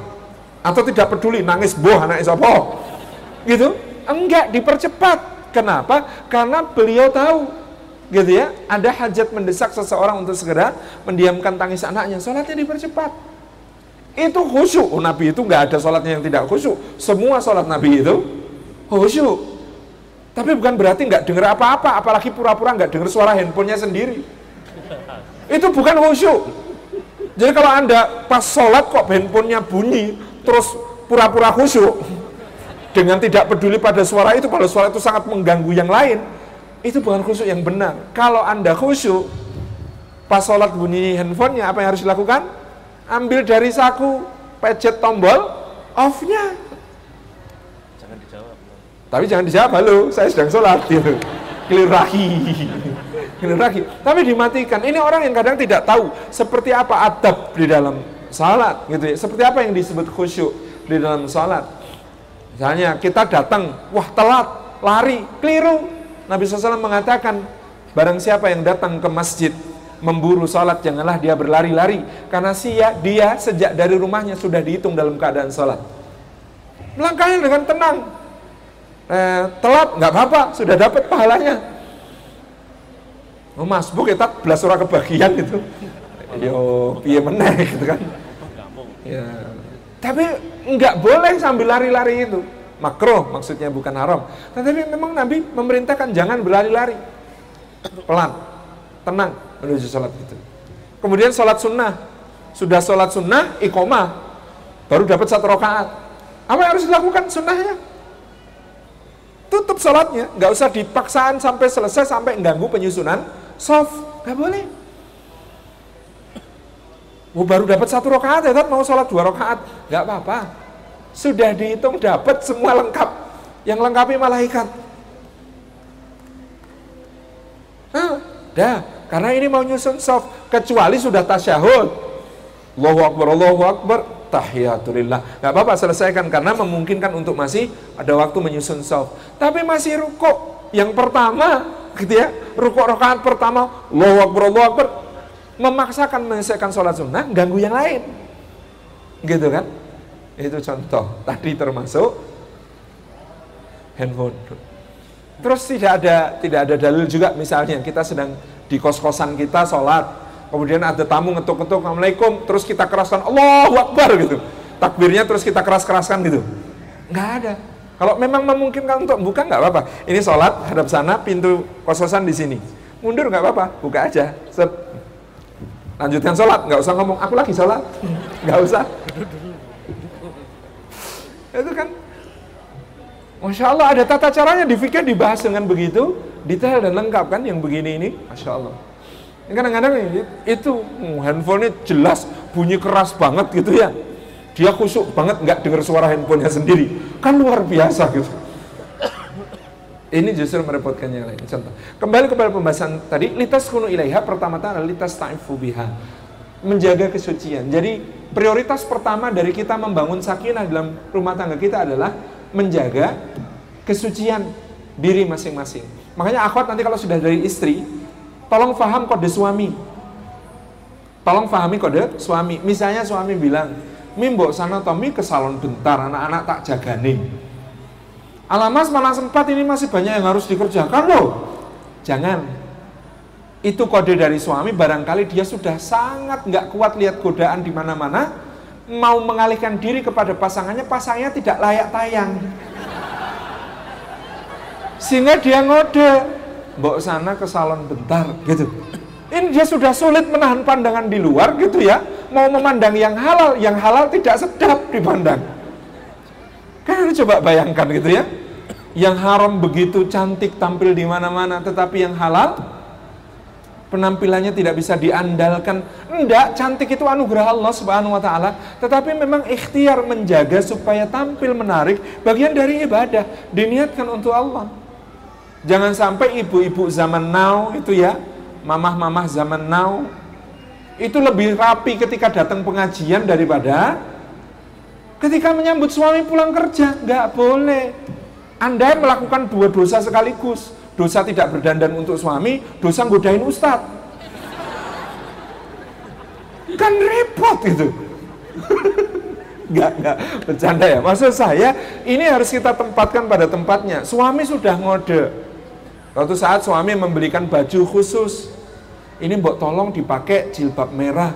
atau tidak peduli nangis boh anak apa gitu Enggak, dipercepat. Kenapa? Karena beliau tahu gitu ya, ada hajat mendesak seseorang untuk segera mendiamkan tangis anaknya. Sholatnya dipercepat. Itu khusyuk. Oh, Nabi itu nggak ada sholatnya yang tidak khusyuk. Semua sholat Nabi itu khusyuk. Tapi bukan berarti nggak dengar apa-apa, apalagi pura-pura nggak dengar suara handphonenya sendiri. Itu bukan khusyuk. Jadi kalau anda pas sholat kok handphonenya bunyi, terus pura-pura khusyuk, dengan tidak peduli pada suara itu, kalau suara itu sangat mengganggu yang lain, itu bukan khusyuk yang benar. Kalau Anda khusyuk, pas sholat bunyi handphonenya, apa yang harus dilakukan? Ambil dari saku, pencet tombol, off-nya. Jangan dijawab. Tapi jangan dijawab, halo, saya sedang sholat. Gitu. Keliru lagi. Tapi dimatikan. Ini orang yang kadang tidak tahu seperti apa adab di dalam salat. gitu ya. Seperti apa yang disebut khusyuk di dalam salat Misalnya kita datang, wah telat, lari, keliru. Nabi SAW mengatakan, barang siapa yang datang ke masjid memburu sholat, janganlah dia berlari-lari. Karena sia, dia sejak dari rumahnya sudah dihitung dalam keadaan sholat. Melangkahnya dengan tenang. Eh, telat, nggak apa-apa, sudah dapat pahalanya. Oh mas, bu kita belas surah kebagian gitu. Yo, piye meneh gitu kan. Ya. Tapi nggak boleh sambil lari-lari itu. Makro maksudnya bukan haram. Tetapi memang Nabi memerintahkan jangan berlari-lari. Pelan, tenang menuju sholat itu. Kemudian sholat sunnah. Sudah sholat sunnah, iqomah. Baru dapat satu rakaat. Apa yang harus dilakukan sunnahnya? Tutup sholatnya. Nggak usah dipaksaan sampai selesai sampai mengganggu penyusunan soft. Nggak boleh. Oh, baru dapat satu rakaat ya, mau sholat dua rakaat, nggak apa-apa. Sudah dihitung dapat semua lengkap, yang lengkapi malaikat. Nah, dah, karena ini mau nyusun soft, kecuali sudah tasyahud. Allahu Akbar, Allahu Akbar, tahiyatulillah. Gak apa-apa selesaikan. Karena memungkinkan untuk masih ada waktu menyusun soft. Tapi masih rukuk. Yang pertama, gitu ya, rukuk rakaat pertama, Allahu Akbar, Allahu Akbar, memaksakan menyelesaikan sholat sunnah ganggu yang lain. Gitu kan? Itu contoh. Tadi termasuk handphone. Terus tidak ada tidak ada dalil juga misalnya kita sedang di kos-kosan kita sholat kemudian ada tamu ngetuk-ngetuk Assalamualaikum. Terus kita keraskan Allahu Akbar gitu. Takbirnya terus kita keras-keraskan gitu. Nggak ada. Kalau memang memungkinkan untuk buka nggak apa-apa. Ini sholat hadap sana pintu kos-kosan di sini. Mundur nggak apa-apa. Buka aja. Set. Lanjutkan sholat. Nggak usah ngomong aku lagi sholat. Nggak usah. Itu kan. Masya Allah ada tata caranya. Di dibahas dengan begitu detail dan lengkap kan yang begini ini? Masya Allah kadang-kadang itu hmm, handphonenya jelas bunyi keras banget gitu ya. Dia kusuk banget nggak dengar suara handphonenya sendiri. Kan luar biasa gitu. Ini justru merepotkan yang lain. Contoh kembali kepada pembahasan tadi litas kuno ilaiha pertama-tama litas ta'ifu biha menjaga kesucian. Jadi prioritas pertama dari kita membangun sakinah dalam rumah tangga kita adalah menjaga kesucian diri masing-masing. Makanya akhwat nanti kalau sudah dari istri, tolong faham kode suami. Tolong fahami kode suami. Misalnya suami bilang, Mimbo sana Tommy ke salon bentar, anak-anak tak jaga nih. Alamas mana sempat ini masih banyak yang harus dikerjakan loh. Jangan. Itu kode dari suami, barangkali dia sudah sangat nggak kuat lihat godaan di mana-mana, mau mengalihkan diri kepada pasangannya, pasangannya tidak layak tayang. Sehingga dia ngode, bawa sana ke salon bentar gitu. Ini dia sudah sulit menahan pandangan di luar gitu ya. Mau memandang yang halal, yang halal tidak sedap dipandang. Kan coba bayangkan gitu ya. Yang haram begitu cantik tampil di mana-mana, tetapi yang halal penampilannya tidak bisa diandalkan. Enggak, cantik itu anugerah Allah Subhanahu wa taala, tetapi memang ikhtiar menjaga supaya tampil menarik bagian dari ibadah, diniatkan untuk Allah. Jangan sampai ibu-ibu zaman now itu ya, mamah-mamah zaman now itu lebih rapi ketika datang pengajian daripada ketika menyambut suami pulang kerja. Enggak boleh. Anda melakukan dua dosa sekaligus dosa tidak berdandan untuk suami, dosa godain ustadz. Kan repot itu. Enggak, enggak, bercanda ya. Maksud saya, ini harus kita tempatkan pada tempatnya. Suami sudah ngode. Suatu saat suami membelikan baju khusus. Ini mbok tolong dipakai jilbab merah.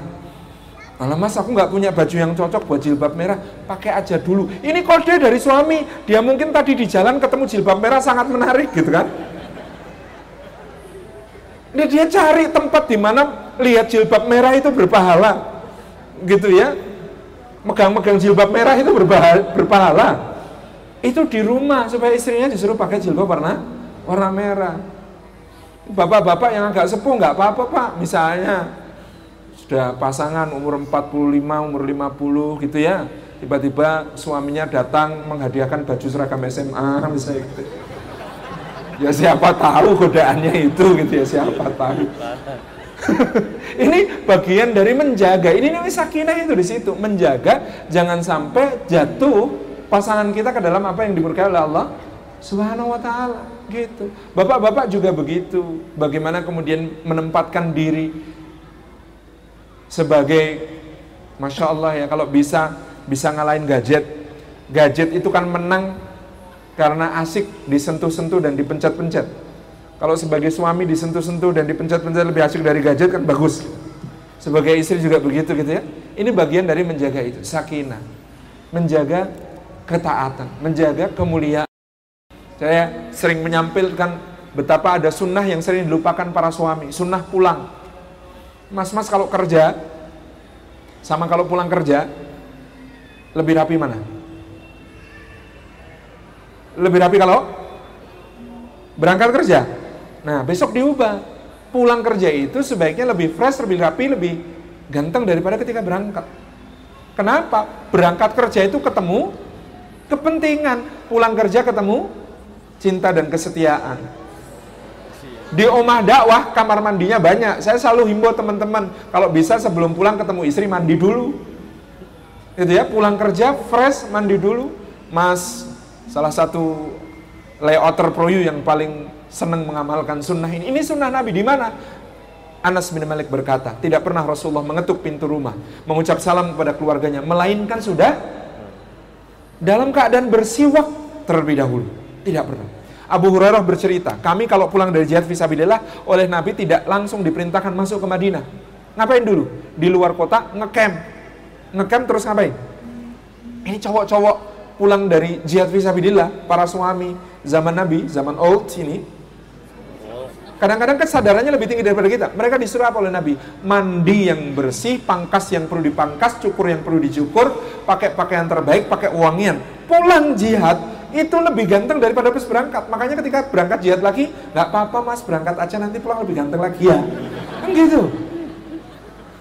Alah mas aku nggak punya baju yang cocok buat jilbab merah, pakai aja dulu. Ini kode dari suami, dia mungkin tadi di jalan ketemu jilbab merah sangat menarik gitu kan. Ini dia cari tempat di mana lihat jilbab merah itu berpahala. Gitu ya. Megang-megang jilbab merah itu berpahala. Itu di rumah supaya istrinya disuruh pakai jilbab warna warna merah. Bapak-bapak yang agak sepuh nggak apa-apa pak, misalnya sudah pasangan umur 45, umur 50 gitu ya. Tiba-tiba suaminya datang menghadiahkan baju seragam SMA misalnya gitu. Ya siapa tahu godaannya itu gitu ya. Siapa tahu. Ini bagian dari menjaga. Ini nih sakinah itu di situ. Menjaga jangan sampai jatuh pasangan kita ke dalam apa yang diberkahi oleh Allah Subhanahu wa taala gitu. Bapak-bapak juga begitu. Bagaimana kemudian menempatkan diri sebagai Masya Allah ya kalau bisa bisa ngalahin gadget gadget itu kan menang karena asik disentuh-sentuh dan dipencet-pencet. Kalau sebagai suami disentuh-sentuh dan dipencet-pencet lebih asik dari gadget kan bagus. Sebagai istri juga begitu gitu ya. Ini bagian dari menjaga itu, sakinah. Menjaga ketaatan, menjaga kemuliaan. Saya sering menyampilkan betapa ada sunnah yang sering dilupakan para suami, sunnah pulang. Mas-mas kalau kerja, sama kalau pulang kerja, lebih rapi mana? Lebih rapi kalau berangkat kerja. Nah, besok diubah. Pulang kerja itu sebaiknya lebih fresh, lebih rapi, lebih ganteng daripada ketika berangkat. Kenapa? Berangkat kerja itu ketemu kepentingan, pulang kerja ketemu cinta dan kesetiaan. Di omah dakwah kamar mandinya banyak. Saya selalu himbau teman-teman kalau bisa sebelum pulang ketemu istri mandi dulu. Itu ya, pulang kerja fresh mandi dulu. Mas salah satu layouter pro you yang paling senang mengamalkan sunnah ini. Ini sunnah Nabi di mana? Anas bin Malik berkata, tidak pernah Rasulullah mengetuk pintu rumah, mengucap salam kepada keluarganya, melainkan sudah dalam keadaan bersiwak terlebih dahulu. Tidak pernah. Abu Hurairah bercerita, kami kalau pulang dari jihad visabilillah oleh Nabi tidak langsung diperintahkan masuk ke Madinah. Ngapain dulu? Di luar kota ngecamp. Ngecamp terus ngapain? Ini cowok-cowok pulang dari jihad visabilillah, para suami zaman Nabi, zaman old ini, kadang-kadang kesadarannya lebih tinggi daripada kita. Mereka disuruh apa oleh Nabi? Mandi yang bersih, pangkas yang perlu dipangkas, cukur yang perlu dicukur, pakai pakaian terbaik, pakai wangian. Pulang jihad, itu lebih ganteng daripada pas berangkat. Makanya ketika berangkat jihad lagi, nggak apa-apa mas berangkat aja nanti pulang lebih ganteng lagi ya. Kan gitu.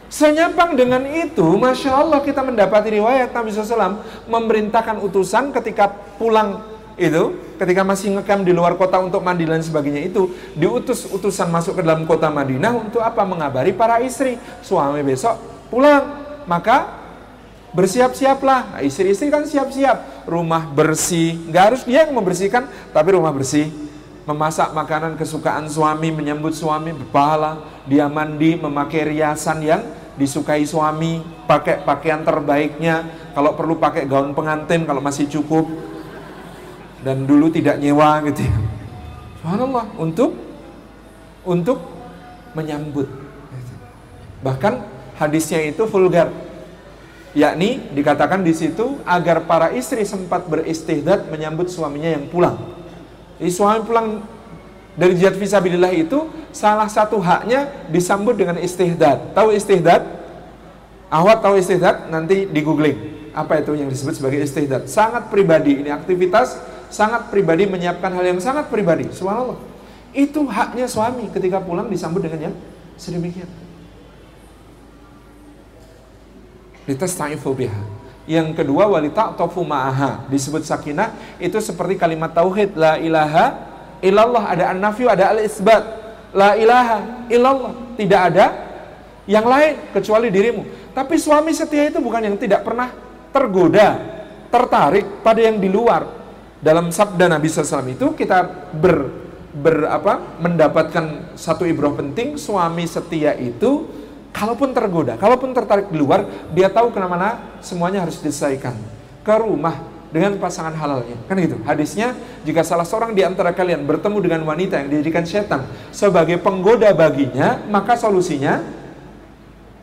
Senyapang dengan itu, Masya Allah kita mendapati riwayat Nabi SAW memerintahkan utusan ketika pulang itu, ketika masih ngekam di luar kota untuk mandi dan sebagainya itu, diutus utusan masuk ke dalam kota Madinah untuk apa? Mengabari para istri, suami besok pulang. Maka bersiap-siaplah. Nah, istri-istri kan siap-siap, rumah bersih, nggak harus dia yang membersihkan, tapi rumah bersih. Memasak makanan kesukaan suami, menyambut suami berpahala, dia mandi, memakai riasan yang disukai suami, pakai pakaian terbaiknya, kalau perlu pakai gaun pengantin kalau masih cukup. Dan dulu tidak nyewa gitu ya. Subhanallah, untuk untuk menyambut. Bahkan hadisnya itu vulgar. Yakni dikatakan di situ agar para istri sempat beristihdad menyambut suaminya yang pulang. Jadi suami pulang dari jihad visabilillah itu salah satu haknya disambut dengan istihdad. Tahu istihdad? Awat tahu istihdad? Nanti di googling. Apa itu yang disebut sebagai istihdad? Sangat pribadi. Ini aktivitas sangat pribadi menyiapkan hal yang sangat pribadi. Subhanallah. Itu haknya suami ketika pulang disambut dengan yang sedemikian. Litastaifu biha. Yang kedua walita ta'tofu ma'aha. Disebut sakinah itu seperti kalimat tauhid la ilaha illallah, ada an-nafyu, ada al-isbat. La ilaha illallah. Tidak ada yang lain kecuali dirimu. Tapi suami setia itu bukan yang tidak pernah tergoda, tertarik pada yang di luar. Dalam sabda Nabi SAW itu kita ber, ber apa, mendapatkan satu ibrah penting, suami setia itu kalaupun tergoda, kalaupun tertarik di luar, dia tahu ke mana semuanya harus diselesaikan. Ke rumah, dengan pasangan halalnya. Kan gitu. Hadisnya, jika salah seorang di antara kalian bertemu dengan wanita yang dijadikan setan sebagai penggoda baginya, maka solusinya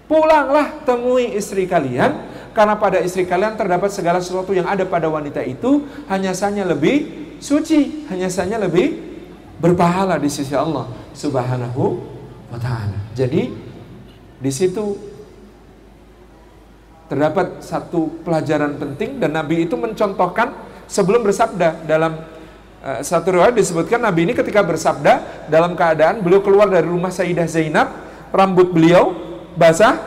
pulanglah temui istri kalian karena pada istri kalian terdapat segala sesuatu yang ada pada wanita itu hanya saja lebih suci, hanya saja lebih berpahala di sisi Allah Subhanahu wa taala. Jadi di situ terdapat satu pelajaran penting dan Nabi itu mencontohkan sebelum bersabda dalam uh, satu riwayat disebutkan Nabi ini ketika bersabda dalam keadaan beliau keluar dari rumah Sayyidah Zainab rambut beliau basah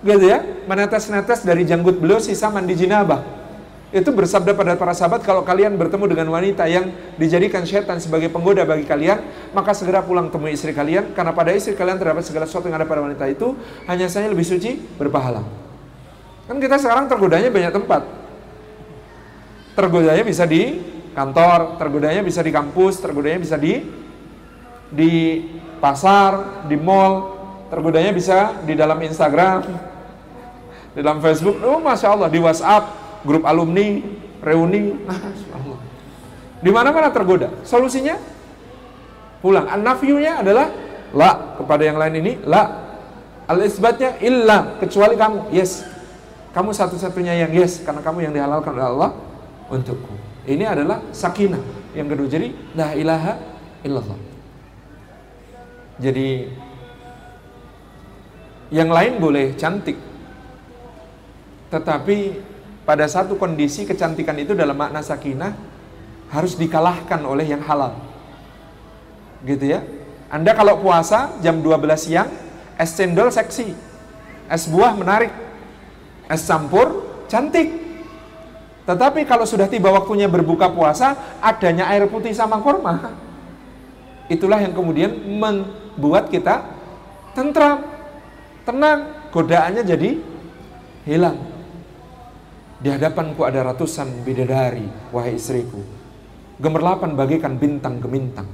gitu ya menetes-netes dari janggut beliau sisa mandi jinabah itu bersabda pada para sahabat kalau kalian bertemu dengan wanita yang dijadikan syaitan sebagai penggoda bagi kalian maka segera pulang temui istri kalian karena pada istri kalian terdapat segala sesuatu yang ada pada wanita itu hanya saya lebih suci berpahala. Kan kita sekarang tergodanya banyak tempat. Tergodanya bisa di kantor, tergodanya bisa di kampus, tergodanya bisa di di pasar, di mall, tergodanya bisa di dalam Instagram, di dalam Facebook, oh masya Allah di WhatsApp, grup alumni, reuni. Di mana-mana tergoda. Solusinya pulang. an adalah la kepada yang lain ini la. Al-isbatnya illa kecuali kamu. Yes, kamu satu-satunya yang yes karena kamu yang dihalalkan oleh Allah untukku. Ini adalah sakinah. Yang kedua jadi la ilaha illallah. Jadi yang lain boleh cantik. Tetapi pada satu kondisi kecantikan itu dalam makna sakinah harus dikalahkan oleh yang halal. Gitu ya. Anda kalau puasa jam 12 siang, es cendol seksi. Es buah menarik es campur cantik. Tetapi kalau sudah tiba waktunya berbuka puasa, adanya air putih sama kurma. Itulah yang kemudian membuat kita tentram, tenang, godaannya jadi hilang. Di hadapanku ada ratusan bidadari, wahai istriku. Gemerlapan bagaikan bintang gemintang.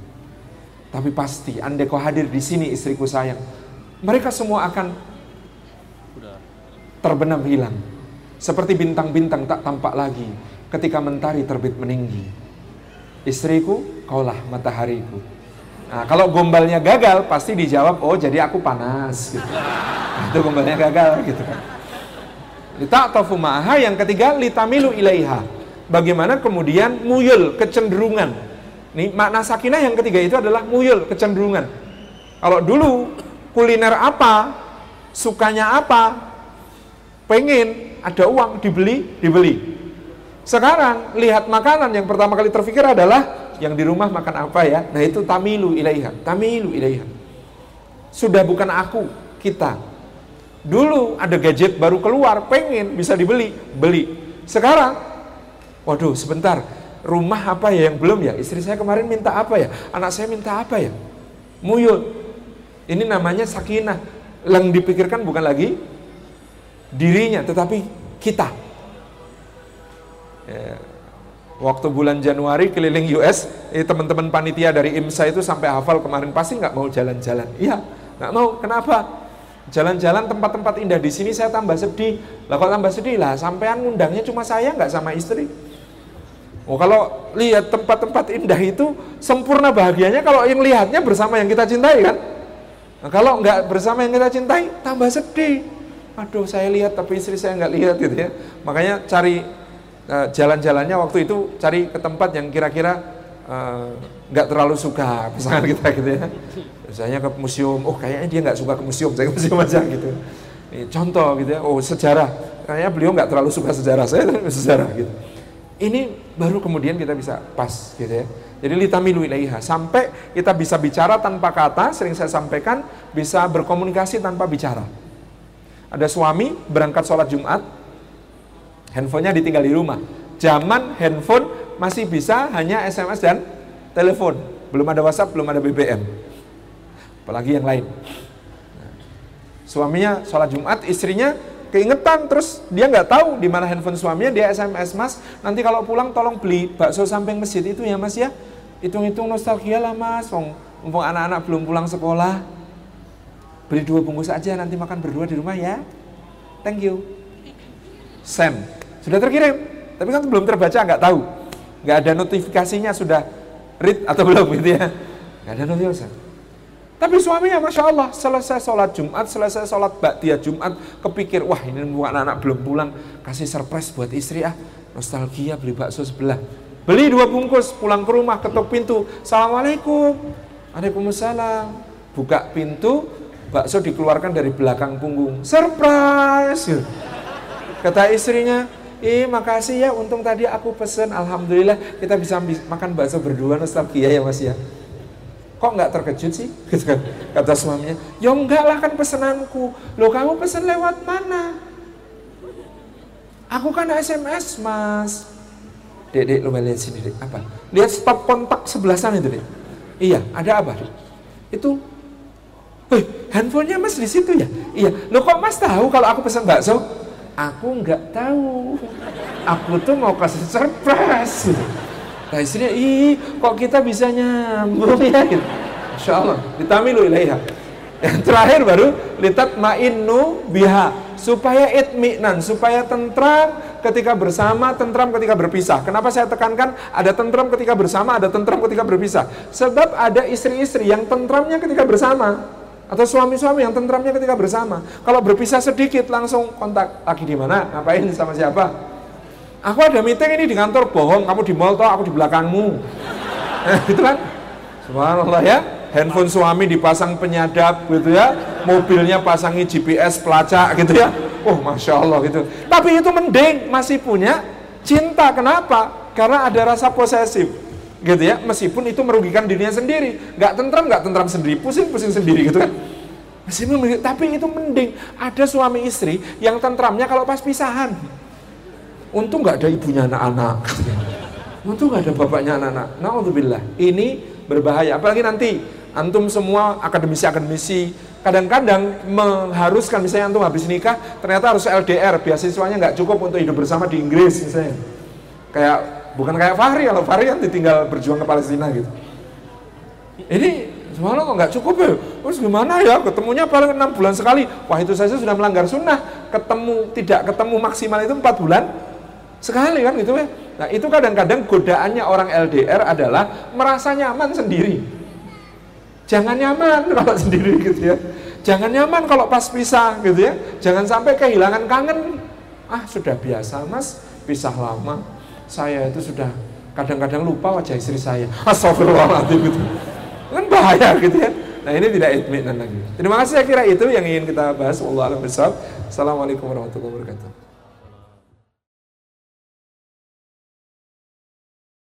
Tapi pasti, andai kau hadir di sini istriku sayang, mereka semua akan terbenam hilang. Seperti bintang-bintang tak tampak lagi ketika mentari terbit meninggi. Istriku, kaulah matahariku. Nah, kalau gombalnya gagal, pasti dijawab, oh jadi aku panas. Gitu. Nah, itu gombalnya gagal gitu kan. Lita'tafu ma'aha yang ketiga litamilu ilaiha. Bagaimana kemudian muyul kecenderungan. Nih makna sakinah yang ketiga itu adalah muyul kecenderungan. Kalau dulu kuliner apa, sukanya apa, pengen ada uang dibeli, dibeli. Sekarang lihat makanan yang pertama kali terfikir adalah yang di rumah makan apa ya? Nah itu tamilu ilaiha, tamilu ilaiha. Sudah bukan aku, kita. Dulu ada gadget baru keluar, pengen bisa dibeli, beli. Sekarang, waduh sebentar, rumah apa ya yang belum ya? Istri saya kemarin minta apa ya? Anak saya minta apa ya? Muyul. Ini namanya sakinah. Yang dipikirkan bukan lagi dirinya, tetapi kita. Ya. Waktu bulan Januari keliling US, eh, teman-teman panitia dari IMSA itu sampai hafal kemarin pasti nggak mau jalan-jalan. Iya, nggak mau. Kenapa? Jalan-jalan tempat-tempat indah di sini saya tambah sedih. Lah kok tambah sedih lah? Sampean ngundangnya cuma saya nggak sama istri. Oh kalau lihat tempat-tempat indah itu sempurna bahagianya kalau yang lihatnya bersama yang kita cintai kan. Nah, kalau nggak bersama yang kita cintai tambah sedih. Aduh saya lihat tapi istri saya nggak lihat gitu ya. Makanya cari uh, jalan-jalannya waktu itu cari ke tempat yang kira-kira uh, nggak terlalu suka pasangan kita gitu ya. Misalnya ke museum, oh kayaknya dia nggak suka ke museum, saya ke museum aja gitu. Contoh gitu ya, oh sejarah, kayaknya beliau nggak terlalu suka sejarah, saya sejarah gitu. Ini baru kemudian kita bisa pas gitu ya. Jadi litamilu ilaiha sampai kita bisa bicara tanpa kata, sering saya sampaikan bisa berkomunikasi tanpa bicara. Ada suami berangkat sholat Jumat, handphonenya ditinggal di rumah. Zaman handphone masih bisa hanya SMS dan telepon, belum ada WhatsApp, belum ada BBM. Apalagi yang lain. Suaminya sholat Jumat, istrinya keingetan terus dia nggak tahu di mana handphone suaminya dia SMS mas nanti kalau pulang tolong beli bakso samping masjid itu ya mas ya. Hitung-hitung nostalgia lah mas. Mumpung anak-anak belum pulang sekolah. Beli dua bungkus aja nanti makan berdua di rumah ya. Thank you. Sam. Sudah terkirim? Tapi kan belum terbaca nggak tahu. Nggak ada notifikasinya sudah read atau belum gitu ya. Nggak ada notifikasi tapi suaminya Masya Allah selesai sholat Jumat, selesai sholat Baktia Jumat, kepikir, wah ini anak-anak belum pulang, kasih surprise buat istri ah, nostalgia beli bakso sebelah. Beli dua bungkus, pulang ke rumah, ketuk pintu, Assalamualaikum, Waalaikumsalam. Buka pintu, bakso dikeluarkan dari belakang punggung, surprise. Kata istrinya, Ih makasih ya, untung tadi aku pesen, Alhamdulillah kita bisa makan bakso berdua. Nostalgia ya mas ya kok nggak terkejut sih? Gitu kan. Kata suaminya, ya enggak lah kan pesenanku. Loh kamu pesen lewat mana? Aku kan SMS mas. Dek, dek, lo lihat sini dek. Apa? Lihat stop kontak sebelah sana itu dek. Iya, ada apa dek? Itu, eh handphonenya mas di situ ya? Iya. Lo kok mas tahu kalau aku pesan bakso? Aku nggak tahu. Aku tuh mau kasih surprise. Nah istrinya, ih kok kita bisa nyambung ya gitu. Insya Allah, ditamilu ilaiha. Yang terakhir baru litat ma'innu biha supaya itminan, supaya tentram ketika bersama, tentram ketika berpisah. Kenapa saya tekankan ada tentram ketika bersama, ada tentram ketika berpisah? Sebab ada istri-istri yang tentramnya ketika bersama atau suami-suami yang tentramnya ketika bersama. Kalau berpisah sedikit langsung kontak lagi di mana, ngapain sama siapa? Aku ada meeting ini di kantor, bohong, kamu di mall toh, aku di belakangmu. Eh, gitu kan? Subhanallah ya. Handphone suami dipasang penyadap gitu ya. Mobilnya pasangi GPS pelacak gitu ya. Oh, Masya Allah gitu. Tapi itu mending masih punya cinta. Kenapa? Karena ada rasa posesif gitu ya. Meskipun itu merugikan dirinya sendiri. Gak tentram, gak tentram sendiri. Pusing-pusing sendiri gitu kan. Meskipun, tapi itu mending ada suami istri yang tentramnya kalau pas pisahan. Untung nggak ada ibunya anak-anak. Untung nggak ada bapaknya anak-anak. Naudzubillah. Ini berbahaya. Apalagi nanti antum semua akademisi-akademisi kadang-kadang mengharuskan misalnya antum habis nikah ternyata harus LDR beasiswanya nggak cukup untuk hidup bersama di Inggris misalnya kayak bukan kayak Fahri kalau Fahri kan ditinggal berjuang ke Palestina gitu ini Subhanallah kok nggak cukup ya? Terus gimana ya? Ketemunya paling enam bulan sekali. Wah itu saja sudah melanggar sunnah. Ketemu tidak ketemu maksimal itu empat bulan Sekali kan gitu ya. Nah itu kadang-kadang godaannya orang LDR adalah merasa nyaman sendiri. Jangan nyaman kalau sendiri gitu ya. Jangan nyaman kalau pas pisah gitu ya. Jangan sampai kehilangan kangen. Ah sudah biasa mas, pisah lama. Saya itu sudah kadang-kadang lupa wajah istri saya. Astagfirullahaladzim gitu. Kan bahaya gitu ya. Nah ini tidak itminan lagi. Terima kasih saya kira itu yang ingin kita bahas. Allah alam Assalamualaikum warahmatullahi wabarakatuh.